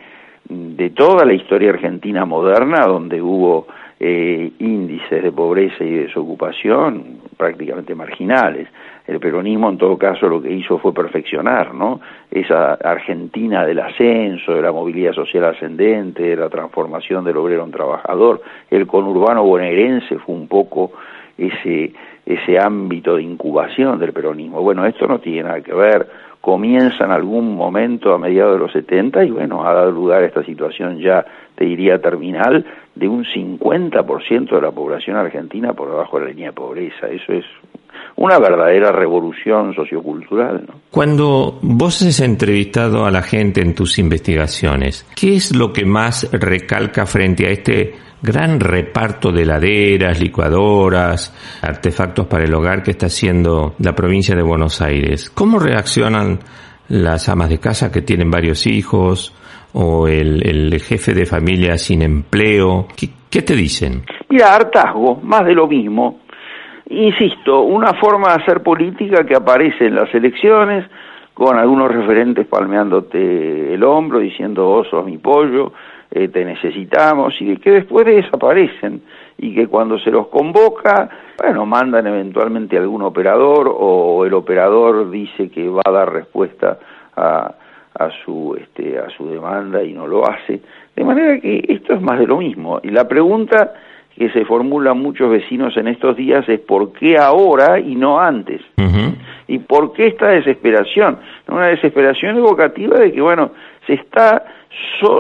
de toda la historia argentina moderna, donde hubo eh, índices de pobreza y desocupación prácticamente marginales. El peronismo, en todo caso, lo que hizo fue perfeccionar, ¿no? Esa Argentina del ascenso, de la movilidad social ascendente, de la transformación del obrero en trabajador. El conurbano bonaerense fue un poco ese, ese ámbito de incubación del peronismo. Bueno, esto no tiene nada que ver comienza en algún momento a mediados de los 70 y bueno, ha dado lugar a esta situación ya, te diría, terminal de un 50% de la población argentina por debajo de la línea de pobreza. Eso es una verdadera revolución sociocultural. ¿no? Cuando vos has entrevistado a la gente en tus investigaciones, ¿qué es lo que más recalca frente a este gran reparto de heladeras, licuadoras, artefactos para el hogar que está haciendo la provincia de Buenos Aires? ¿Cómo reaccionan las amas de casa que tienen varios hijos o el, jefe de familia sin empleo? ¿Qué, ¿Qué te dicen? Mira, hartazgo, más de lo mismo. Insisto, una forma de hacer política que aparece en las elecciones, con algunos referentes palmeándote el hombro, diciendo, vos sos mi pollo, eh, te necesitamos, y que después desaparecen, y que cuando se los convoca, bueno, mandan eventualmente algún operador, o el operador dice que va a dar respuesta a, a su, este, a su demanda y no lo hace. De manera que esto es más de lo mismo. Y la pregunta que se formulan muchos vecinos en estos días es ¿por qué ahora y no antes? ¿Y por qué esta desesperación? Una desesperación evocativa de que, bueno, se, está,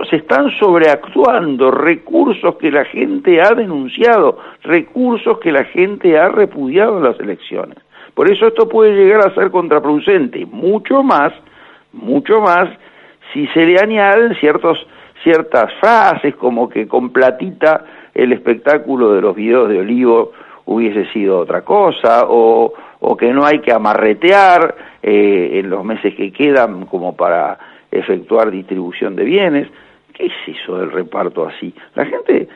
se están sobreactuando recursos que la gente ha denunciado, recursos que la gente ha repudiado en las elecciones. Por eso esto puede llegar a ser contraproducente, mucho más, mucho más, si se le añaden ciertos, ciertas frases como que con platita el espectáculo de los videos de Olivo hubiese sido otra cosa, o, o que no hay que amarretear eh, en los meses que quedan como para efectuar distribución de bienes. ¿Qué es eso del reparto así? La gente,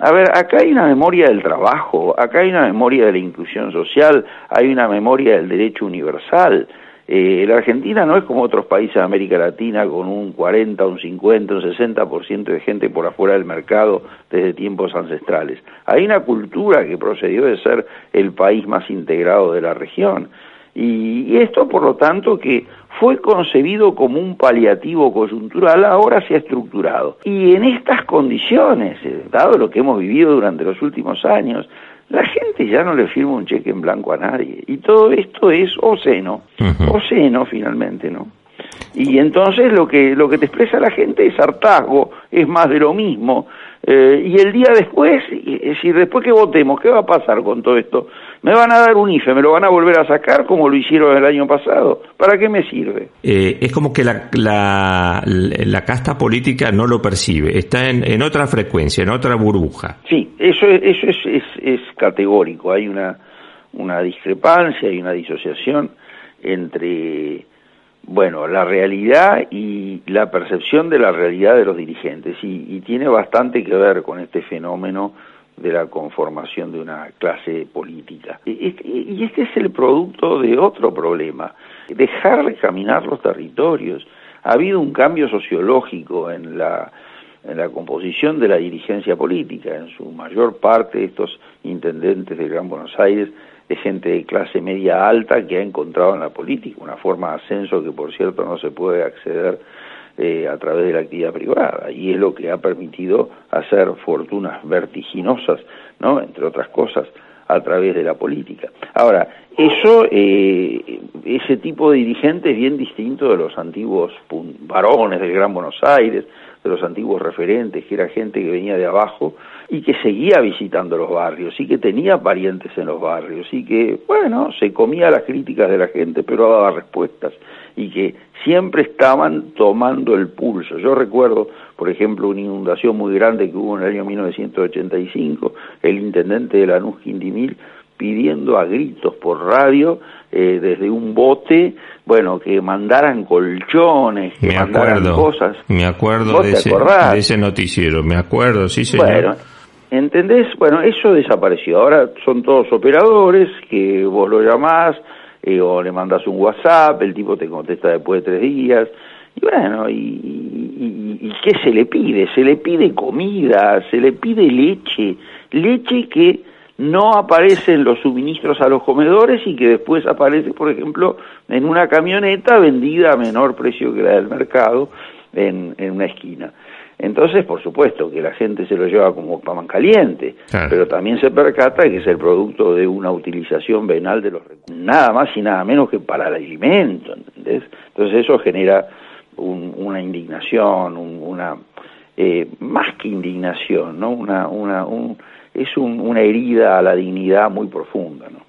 a ver, acá hay una memoria del trabajo, acá hay una memoria de la inclusión social, hay una memoria del derecho universal. Eh, la Argentina no es como otros países de América Latina con un 40, un 50, un 60% de gente por afuera del mercado desde tiempos ancestrales. Hay una cultura que procedió de ser el país más integrado de la región. Y, esto, por lo tanto, que fue concebido como un paliativo coyuntural, ahora se ha estructurado. Y en estas condiciones, eh, dado lo que hemos vivido durante los últimos años, la gente ya no le firma un cheque en blanco a nadie. Y todo esto es oceno, oceno finalmente, ¿no? Y entonces lo que, lo que te expresa la gente es hartazgo, es más de lo mismo. Eh, y el día después, es decir, después que votemos, ¿qué va a pasar con todo esto? Me van a dar un IFE, me lo van a volver a sacar como lo hicieron el año pasado. ¿Para qué me sirve? Eh, es como que la, la, la, casta política no lo percibe, está en, en otra frecuencia, en otra burbuja. Sí, eso, eso es, es, es categórico, hay una, una discrepancia, hay una disociación entre bueno, la realidad y la percepción de la realidad de los dirigentes y, tiene bastante que ver con este fenómeno de la conformación de una clase política. Y, este es el producto de otro problema, dejar de caminar los territorios. Ha habido un cambio sociológico en la, en la composición de la dirigencia política. En su mayor parte estos intendentes del Gran Buenos Aires de gente de clase media alta que ha encontrado en la política una forma de ascenso que por cierto no se puede acceder eh, a través de la actividad privada y es lo que ha permitido hacer fortunas vertiginosas, ¿no? Entre otras cosas a través de la política. Ahora, eso, eh, ese tipo de dirigente es bien distinto de los antiguos varones del Gran Buenos Aires, de los antiguos referentes, que era gente que venía de abajo y que seguía visitando los barrios y que tenía parientes en los barrios y que, bueno, se comía las críticas de la gente pero daba respuestas y que siempre estaban tomando el pulso. Yo recuerdo, por ejemplo, una inundación muy grande que hubo en el año 1985, el intendente de Lanús Quindimil pidiendo a gritos por radio eh, desde un bote, bueno, que mandaran colchones, que mandaran cosas. Me acuerdo de ese, de ese, noticiero, me acuerdo, sí señor. ¿Entendés? Bueno, eso desapareció. Ahora son todos operadores que vos lo llamás eh, o le mandás un WhatsApp, el tipo te contesta después de tres días. Y bueno, y, y, y, qué se le pide? Se le pide comida, se le pide leche, leche que no aparece en los suministros a los comedores y que después aparece, por ejemplo, en una camioneta vendida a menor precio que la del mercado en, en una esquina. Entonces, por supuesto que la gente se lo lleva como pan caliente, pero también se percata que es el producto de una utilización venal de los recursos, nada más y nada menos que para el alimento, ¿entendés? Entonces eso genera una indignación, una eh, más que indignación, ¿no? Una, una, un, es una herida a la dignidad muy profunda, ¿no?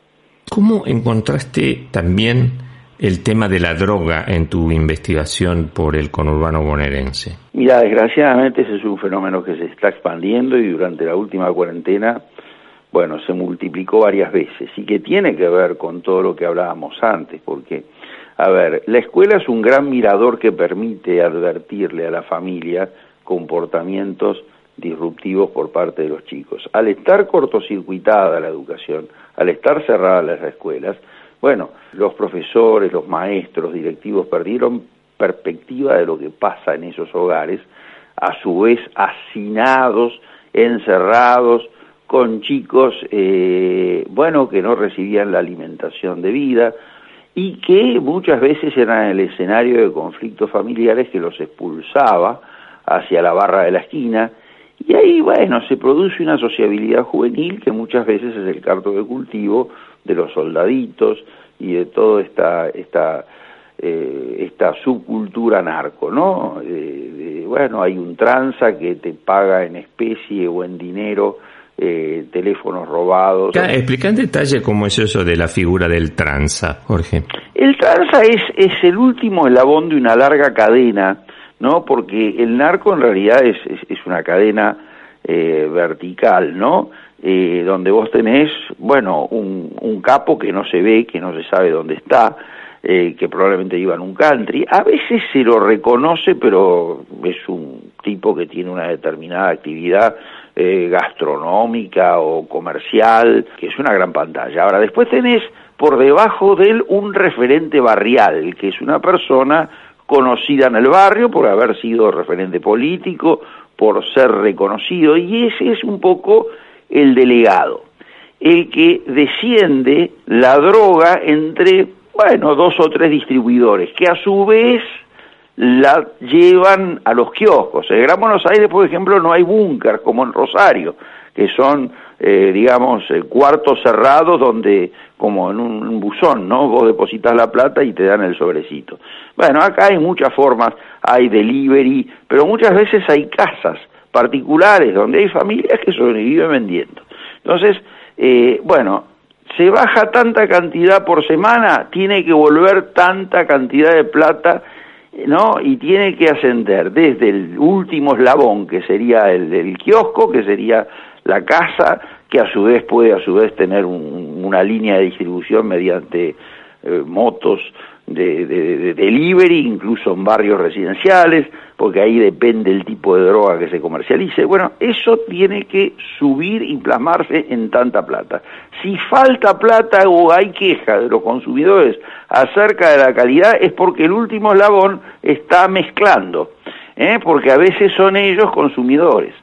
¿Cómo encontraste también el tema de la droga en tu investigación por el conurbano bonaerense? Mira, desgraciadamente ese es un fenómeno que se está expandiendo y durante la última cuarentena, bueno, se multiplicó varias veces y que tiene que ver con todo lo que hablábamos antes, porque, a ver, la escuela es un gran mirador que permite advertirle a la familia comportamientos disruptivos por parte de los chicos. Al estar cortocircuitada la educación, al estar cerradas las escuelas, bueno, los profesores, los maestros, directivos perdieron perspectiva de lo que pasa en esos hogares, a su vez hacinados, encerrados, con chicos, eh, bueno, que no recibían la alimentación de vida y que muchas veces eran el escenario de conflictos familiares que los expulsaba hacia la barra de la esquina y ahí, bueno, se produce una sociabilidad juvenil que muchas veces es el carto de cultivo de los soldaditos y de toda esta, esta, eh, esta subcultura narco, ¿no? bueno, hay un tranza que te paga en especie o en dinero eh, teléfonos robados. explica en detalle cómo es eso de la figura del tranza, Jorge. El tranza es, es el último eslabón de una larga cadena ¿no? Porque el narco en realidad es, es, una cadena eh, vertical, ¿no? Eh, donde vos tenés, bueno, un, capo que no se ve, que no se sabe dónde está, eh, que probablemente iba en un country. A veces se lo reconoce, pero es un tipo que tiene una determinada actividad gastronómica o comercial, que es una gran pantalla. Ahora, después tenés por debajo de él un referente barrial, que es una persona conocida en el barrio por haber sido referente político, por ser reconocido, y ese es un poco el delegado, el que desciende la droga entre, bueno, dos o tres distribuidores, que a su vez la llevan a los kioscos. En Gran Buenos Aires, por ejemplo, no hay búnker como en Rosario, que son, eh, digamos, eh, cuartos cerrados donde, como en un, buzón, ¿no? Vos depositas la plata y te dan el sobrecito. Bueno, acá hay muchas formas, hay delivery, pero muchas veces hay casas particulares donde hay familias que sobreviven vendiendo. Entonces, eh, bueno, se baja tanta cantidad por semana, tiene que volver tanta cantidad de plata ¿no? Y tiene que ascender desde el último eslabón, que sería el del kiosco, que sería la casa, que a su vez puede a su vez tener una línea de distribución mediante eh, motos de, de, delivery, incluso en barrios residenciales, porque ahí depende el tipo de droga que se comercialice. Bueno, eso tiene que subir y plasmarse en tanta plata. Si falta plata o hay queja de los consumidores acerca de la calidad, es porque el último eslabón está mezclando, ¿eh? porque a veces son ellos consumidores.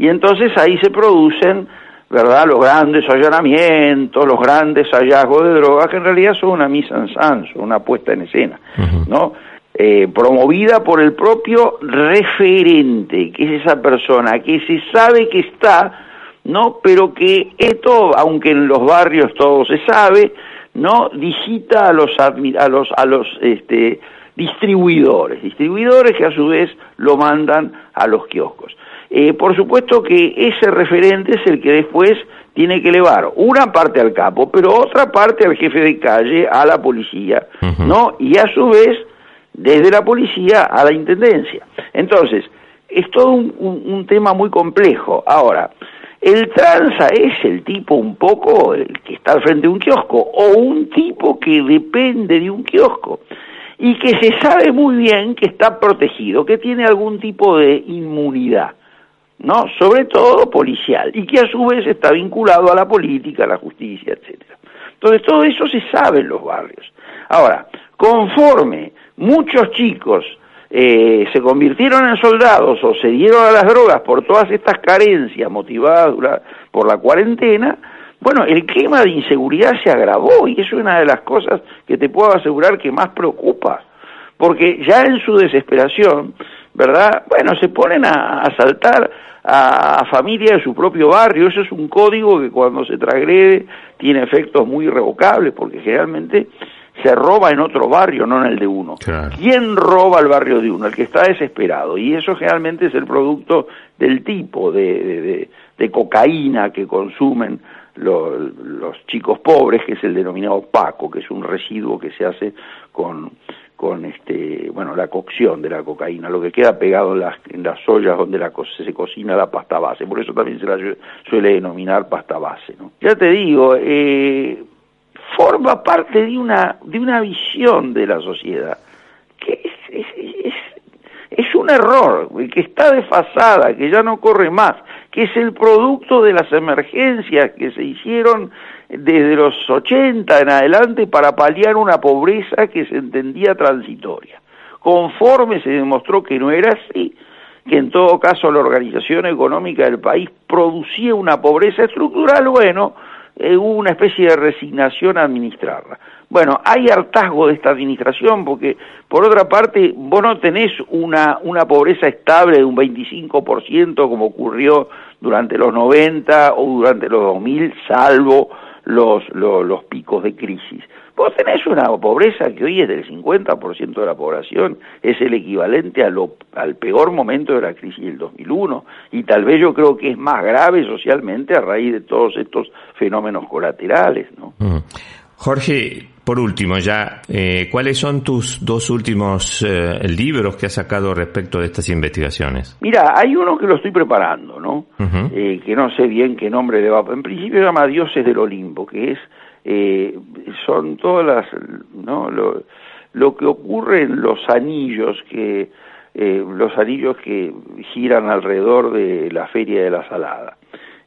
Y entonces ahí se producen ¿verdad? Los grandes allanamientos, los grandes hallazgos de drogas, que en realidad son una misa en son una puesta en escena, ¿no? Eh, promovida por el propio referente, que es esa persona que se sabe que está, ¿no? Pero que esto, aunque en los barrios todo se sabe, ¿no? Digita a los, a los, a los, este, distribuidores, distribuidores que a su vez lo mandan a los kioscos. Eh, por supuesto que ese referente es el que después tiene que elevar una parte al capo, pero otra parte al jefe de calle, a la policía, ¿no? Y a su vez, desde la policía a la intendencia. Entonces, es todo un, un tema muy complejo. Ahora, el tranza es el tipo un poco el que está al frente de un kiosco o un tipo que depende de un kiosco y que se sabe muy bien que está protegido, que tiene algún tipo de inmunidad. ¿No? Sobre todo policial, y que a su vez está vinculado a la política, a la justicia, etcétera. Entonces todo eso se sabe en los barrios. Ahora, conforme muchos chicos eh, se convirtieron en soldados o se dieron a las drogas por todas estas carencias motivadas por la cuarentena, bueno, el clima de inseguridad se agravó y es una de las cosas que te puedo asegurar que más preocupa, porque ya en su desesperación, ¿verdad? Bueno, se ponen a asaltar a, familia de su propio barrio. Eso es un código que cuando se transgrede tiene efectos muy irrevocables, porque generalmente se roba en otro barrio, no en el de uno. ¿Quién roba el barrio de uno? El que está desesperado. Y eso generalmente es el producto del tipo de, de, de cocaína que consumen los chicos pobres, que es el denominado paco, que es un residuo que se hace con, con este, bueno, la cocción de la cocaína, lo que queda pegado en las, en las ollas donde la, se cocina la pasta base, por eso también se la suele denominar pasta base. ¿no? Ya te digo, eh, forma parte de una, de una visión de la sociedad que es, es, es un error, que está desfasada, que ya no corre más, que es el producto de las emergencias que se hicieron desde los 80 en adelante para paliar una pobreza que se entendía transitoria. Conforme se demostró que no era así, que en todo caso la organización económica del país producía una pobreza estructural, bueno, eh, hubo una especie de resignación a administrarla. Bueno, hay hartazgo de esta administración porque, por otra parte, vos no tenés una, una pobreza estable de un 25% como ocurrió durante los 90 o durante los 2000, salvo los, los, los picos de crisis. Vos tenés una pobreza que hoy es del 50% de la población, es el equivalente a lo, al peor momento de la crisis del 2001 y tal vez yo creo que es más grave socialmente a raíz de todos estos fenómenos colaterales. ¿no? Jorge, por último, ya, eh, ¿cuáles son tus dos últimos eh, libros que has sacado respecto de estas investigaciones? Mira, hay uno que lo estoy preparando, ¿no? eh, que no sé bien qué nombre le va. En principio se llama Dioses del Olimpo, que es eh, son todas las, ¿no? Lo, lo, que ocurre en los anillos que, eh, los anillos que giran alrededor de la Feria de la Salada.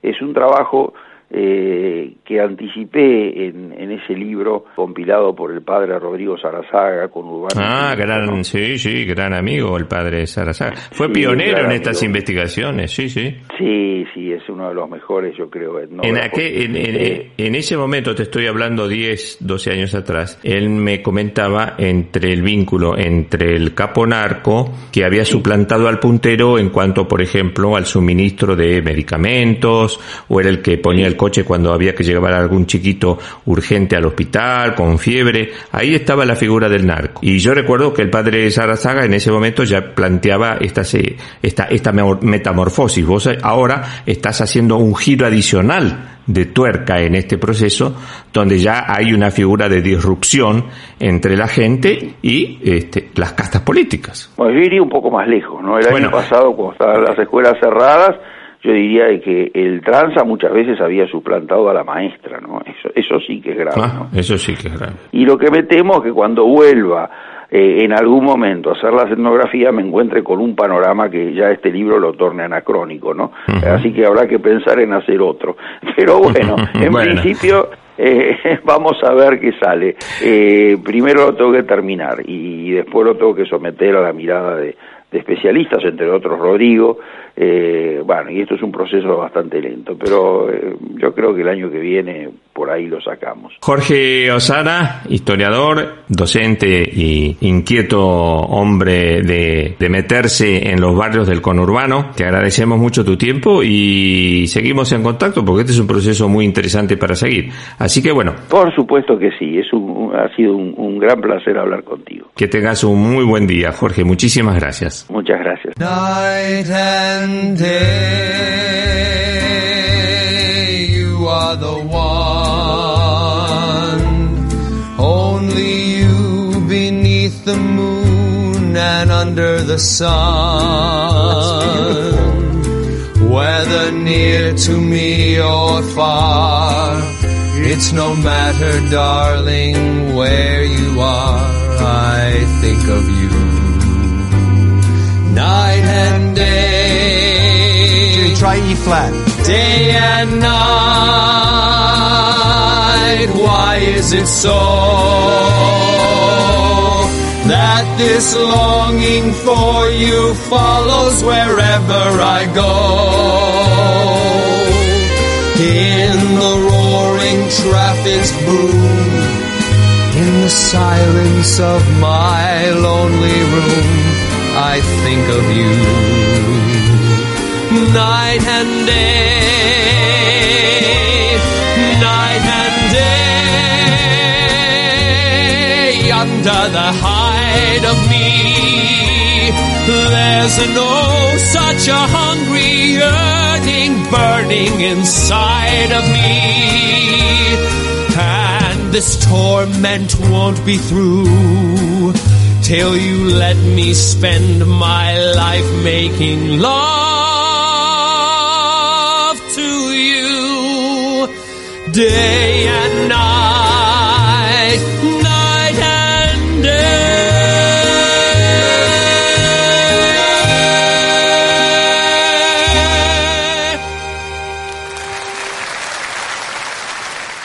Es un trabajo eh, que anticipé en, en, ese libro compilado por el padre Rodrigo Sarazaga con Urbano. Ah, gran, sí, sí, gran amigo el padre Sarazaga. Fue Sí, pionero en estas investigaciones, sí, sí. Sí, sí, es uno de los mejores, yo creo. En, aquel- en, en- en ese momento, te estoy hablando 10, 12 años atrás, él me comentaba entre el vínculo entre el capo narco, que había suplantado al puntero en cuanto, por ejemplo, al suministro de medicamentos, o era el que ponía el coche cuando había que llevar a algún chiquito urgente al hospital, con fiebre. Ahí estaba la figura del narco. Y yo recuerdo que el padre Sarazaga en ese momento ya planteaba esta, se- esta, esta metamorfosis. Vos ahora estás haciendo un giro adicional de tuerca en este proceso, donde ya hay una figura de disrupción entre la gente y este, las castas políticas. Bueno, yo iría un poco más lejos, ¿no? El Bueno. año pasado, cuando estaban las escuelas cerradas, yo diría de que el tranza muchas veces había suplantado a la maestra, ¿no? Eso, eso sí que es grave, ¿no? Ah, eso sí que es grave. Y lo que me temo es que cuando vuelva eh, en algún momento a hacer la etnografía me encuentre con un panorama que ya este libro lo torne anacrónico, ¿no? Así que habrá que pensar en hacer otro. <laughs> Pero bueno, en Bueno. principio eh, <laughs> vamos a ver qué sale. Eh, primero lo tengo que terminar y después lo tengo que someter a la mirada de, de especialistas, entre otros Rodrigo. Eh, bueno, y esto es un proceso bastante lento, pero eh, yo creo que el año que viene por ahí lo sacamos. Jorge Osana, historiador, docente y inquieto hombre de, de meterse en los barrios del conurbano. Te agradecemos mucho tu tiempo y seguimos en contacto porque este es un proceso muy interesante para seguir. Así que bueno, Por supuesto que sí, es un, ha sido un, un gran placer hablar contigo. que tengas un muy buen día, Jorge. Muchísimas gracias. Muchas gracias. Night and day, you are the one. And under the sun. Whether near to me or far, it's no matter, darling, where you are. I think of you night and day. Try E flat. Day and night. Why is it so that this longing for you follows wherever I go? In the roaring traffic's boom, in the silence of my lonely room, I think of you night and day, night and day, under the hide of me. There's no such a hungry yearning burning inside of me. And this torment won't be through till you let me spend my life making love to you day and night,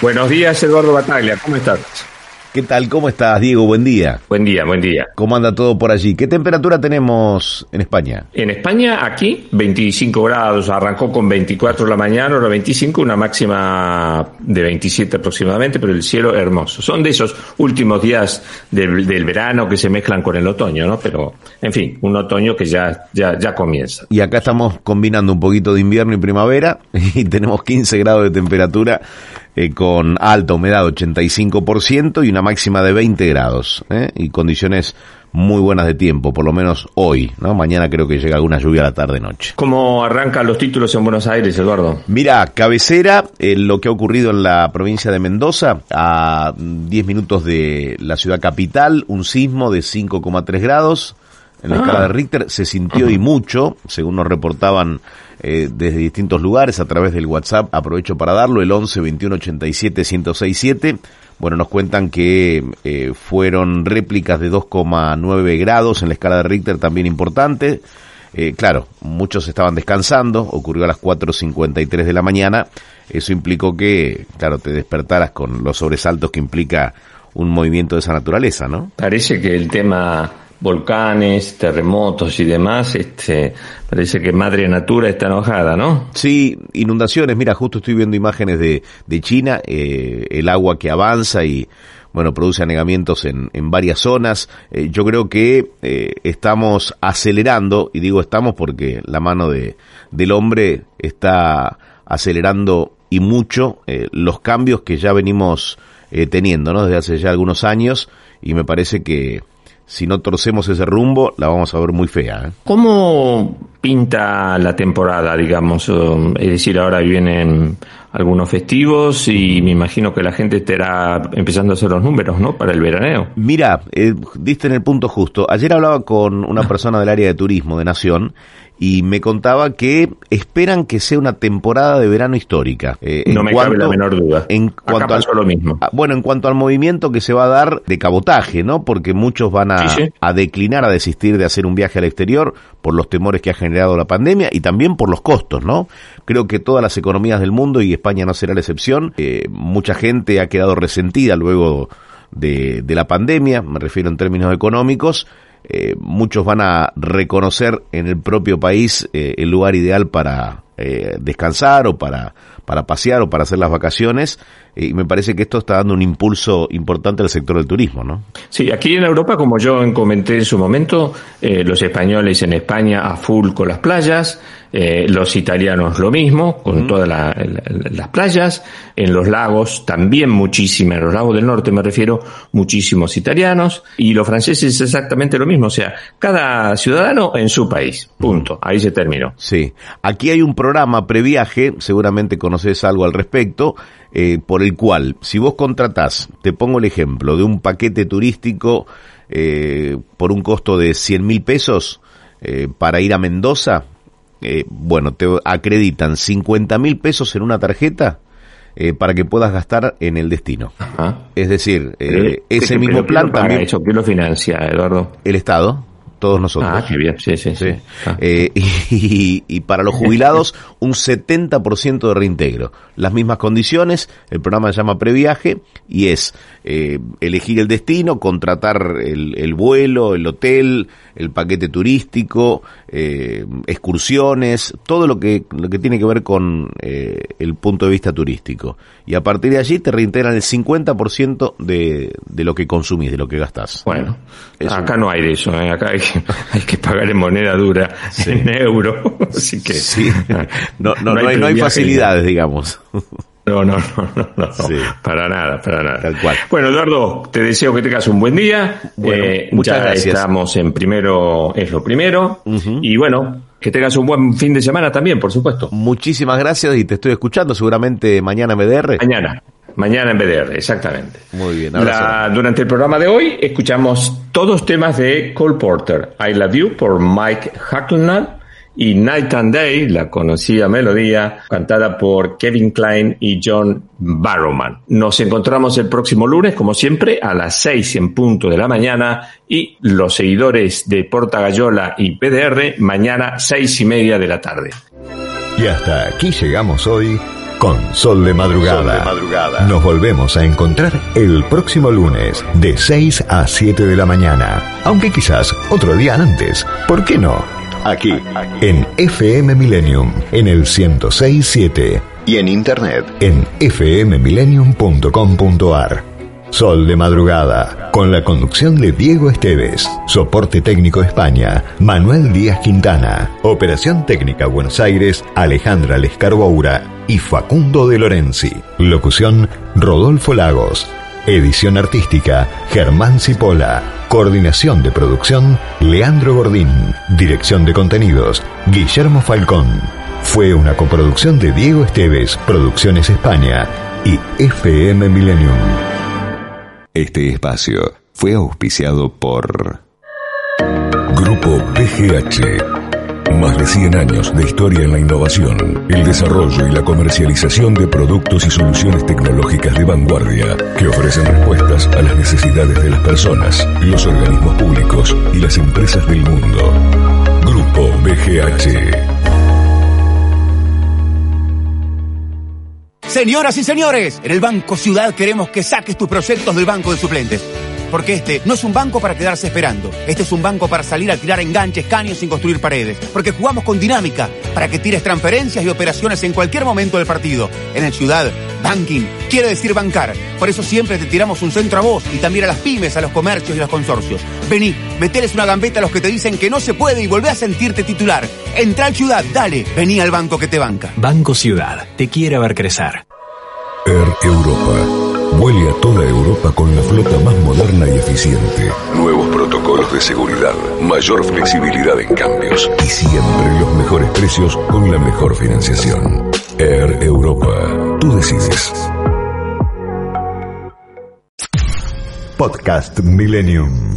Buenos días, Eduardo Bataglia, ¿cómo estás? ¿Qué tal? ¿Cómo estás, Diego? Buen día. Buen día, buen día. ¿Cómo anda todo por allí? ¿Qué temperatura tenemos en España? En España, aquí, 25 grados, arrancó con 24 la mañana, ahora 25, una máxima de 27 aproximadamente, pero el cielo hermoso. Son de esos últimos días del, del verano que se mezclan con el otoño, ¿no? Pero, en fin, un otoño que ya, ya, ya comienza. Y acá estamos combinando un poquito de invierno y primavera <laughs> y tenemos 15 grados de temperatura eh, con alta humedad 85% y una máxima de 20 grados ¿eh? y condiciones muy buenas de tiempo, por lo menos hoy, ¿no? Mañana creo que llega alguna lluvia a la tarde-noche. ¿Cómo arrancan los títulos en Buenos Aires, Eduardo? Mira, cabecera, eh, lo que ha ocurrido en la provincia de Mendoza, a 10 minutos de la ciudad capital, un sismo de 5,3 grados. En la Ah. escala de Richter se sintió y mucho, según nos reportaban eh, desde distintos lugares a través del WhatsApp. Aprovecho para darlo, el 11 21 87 1067. Bueno, nos cuentan que eh, fueron réplicas de 2,9 grados en la escala de Richter, también importante. Eh, claro, muchos estaban descansando, ocurrió a las 4.53 de la mañana. Eso implicó que, claro, te despertaras con los sobresaltos que implica un movimiento de esa naturaleza, ¿no? Parece que el tema volcanes, terremotos y demás, este, parece que Madre Natura está enojada, ¿no? Sí, inundaciones. Mira, justo estoy viendo imágenes de, de China, eh, el agua que avanza y, bueno, produce anegamientos en, en varias zonas. Eh, yo creo que eh, estamos acelerando, y digo estamos porque la mano de, del hombre está acelerando y mucho eh, los cambios que ya venimos eh, teniendo, ¿no? Desde hace ya algunos años, y me parece que si no torcemos ese rumbo, la vamos a ver muy fea. ¿eh? ¿Cómo pinta la temporada, digamos? Um, Es decir, ahora vienen algunos festivos y me imagino que la gente estará empezando a hacer los números, ¿no? Para el veraneo. Mira, eh, diste en el punto justo. Ayer hablaba con una persona del área de turismo de Nación y me contaba que esperan que sea una temporada de verano histórica. Eh, No me cabe la menor duda. En Acá cuanto al, pasó lo mismo. Ah, Bueno, en cuanto al movimiento que se va a dar de cabotaje, ¿no? Porque muchos van a, Sí, sí. a declinar, a desistir de hacer un viaje al exterior por los temores que ha generado la pandemia y también por los costos, ¿no? Creo que todas las economías del mundo, y España no será la excepción, eh, mucha gente ha quedado resentida luego de, de la pandemia, me refiero en términos económicos, eh, muchos van a reconocer en el propio país eh, el lugar ideal para eh, descansar o para, para pasear o para hacer las vacaciones eh, y me parece que esto está dando un impulso importante al sector del turismo, ¿no? Sí, aquí en Europa, como yo comenté en su momento, los españoles en España a full con las playas, eh, los italianos lo mismo, con todas la- la- las playas, en los lagos también muchísimas, en los lagos del norte me refiero, muchísimos italianos, y los franceses exactamente lo mismo, o sea, cada ciudadano en su país, punto, ahí se terminó. Sí, aquí hay un programa previaje, seguramente conoces algo al respecto, eh, por el cual, si vos contratás, te pongo el ejemplo, de un paquete turístico eh, por un costo de 100 mil pesos eh, para ir a Mendoza, eh, bueno, te acreditan 50 mil pesos en una tarjeta eh, para que puedas gastar en el destino. Es decir, eh, ¿Qué- ese mismo quién plan lo paga también... eso? ¿Quién lo financia, Eduardo? El Estado, todos nosotros. Ah, qué bien, sí, sí, sí. Ah. Eh, <laughs> y, y para los jubilados, un 70% de reintegro. Las mismas condiciones, el programa se llama Previaje y es eh, elegir el destino, contratar el, el vuelo, el hotel, el paquete turístico, eh, excursiones, todo lo que, lo que tiene que ver con eh, el punto de vista turístico. Y a partir de allí te reintegran el 50% de, de lo que consumís, de lo que gastás. Bueno, acá no hay de eso, acá hay, que- hay que pagar en moneda dura, en euro, así que Sí. No, no, <laughs> no hay, no hay facilidades, digamos. No, no, no, no, no. para nada, para nada. Tal cual. Bueno, Eduardo, te deseo que tengas un buen día. Bueno, Eh, muchas ya gracias. Estamos en primero, es lo primero. Y bueno, que tengas un buen fin de semana también, por supuesto. Muchísimas gracias y te estoy escuchando seguramente mañana BDR. Mañana. Mañana en BDR, exactamente. Muy bien, abrazo. La- durante el programa de hoy escuchamos todos temas de Cole Porter. I Love You por Mike Hacklenall y Night and Day, la conocida melodía, cantada por Kevin Klein y John Barrowman. Nos encontramos el próximo lunes, como siempre, a las 6 en punto de la mañana y los seguidores de Porta Gallola y PDR mañana seis y media de la tarde. Y hasta aquí llegamos hoy con Sol de Madrugada. Sol de Madrugada. Nos volvemos a encontrar el próximo lunes de 6 a 7 de la mañana. Aunque quizás otro día antes. ¿Por qué no? Aquí, en FM Millennium, en el 1067. Y en internet, en fmmillennium.com.ar. Sol de Madrugada, con la conducción de Diego Esteves, soporte técnico España, Manuel Díaz Quintana, operación técnica Buenos Aires, Alejandra Lescarboura y Facundo de Lorenzi, locución Rodolfo Lagos, edición artística Germán Cipolla, coordinación de producción Leandro Gordín, dirección de contenidos Guillermo Falcón. Fue una coproducción de Diego Esteves, Producciones España y FM Millennium. Este espacio fue auspiciado por Grupo PGH. Más de 100 años de historia en la innovación, el desarrollo y la comercialización de productos y soluciones tecnológicas de vanguardia que ofrecen respuestas a las necesidades de las personas, los organismos públicos y las empresas del mundo. Grupo BGH. Señoras y señores, en el Banco Ciudad queremos que saques tus proyectos del banco de suplentes. Porque este no es un banco para quedarse esperando. Este es un banco para salir a tirar enganches, caños sin construir paredes. Porque jugamos con dinámica para que tires transferencias y operaciones en cualquier momento del partido. En el Ciudad, banking quiere decir bancar. Por eso siempre te tiramos un centro a vos y también a las pymes, a los comercios y a los consorcios. Vení, meteles una gambeta a los que te dicen que no se puede y volvé a sentirte titular. Entra al Ciudad, dale, vení al banco que te banca. Banco Ciudad, te quiere ver crecer. Air Europa. Vuele a toda Europa con la flota más moderna y eficiente. Nuevos protocolos de seguridad, mayor flexibilidad en cambios y siempre los mejores precios con la mejor financiación. Air Europa. Tú decides. Podcast Millennium.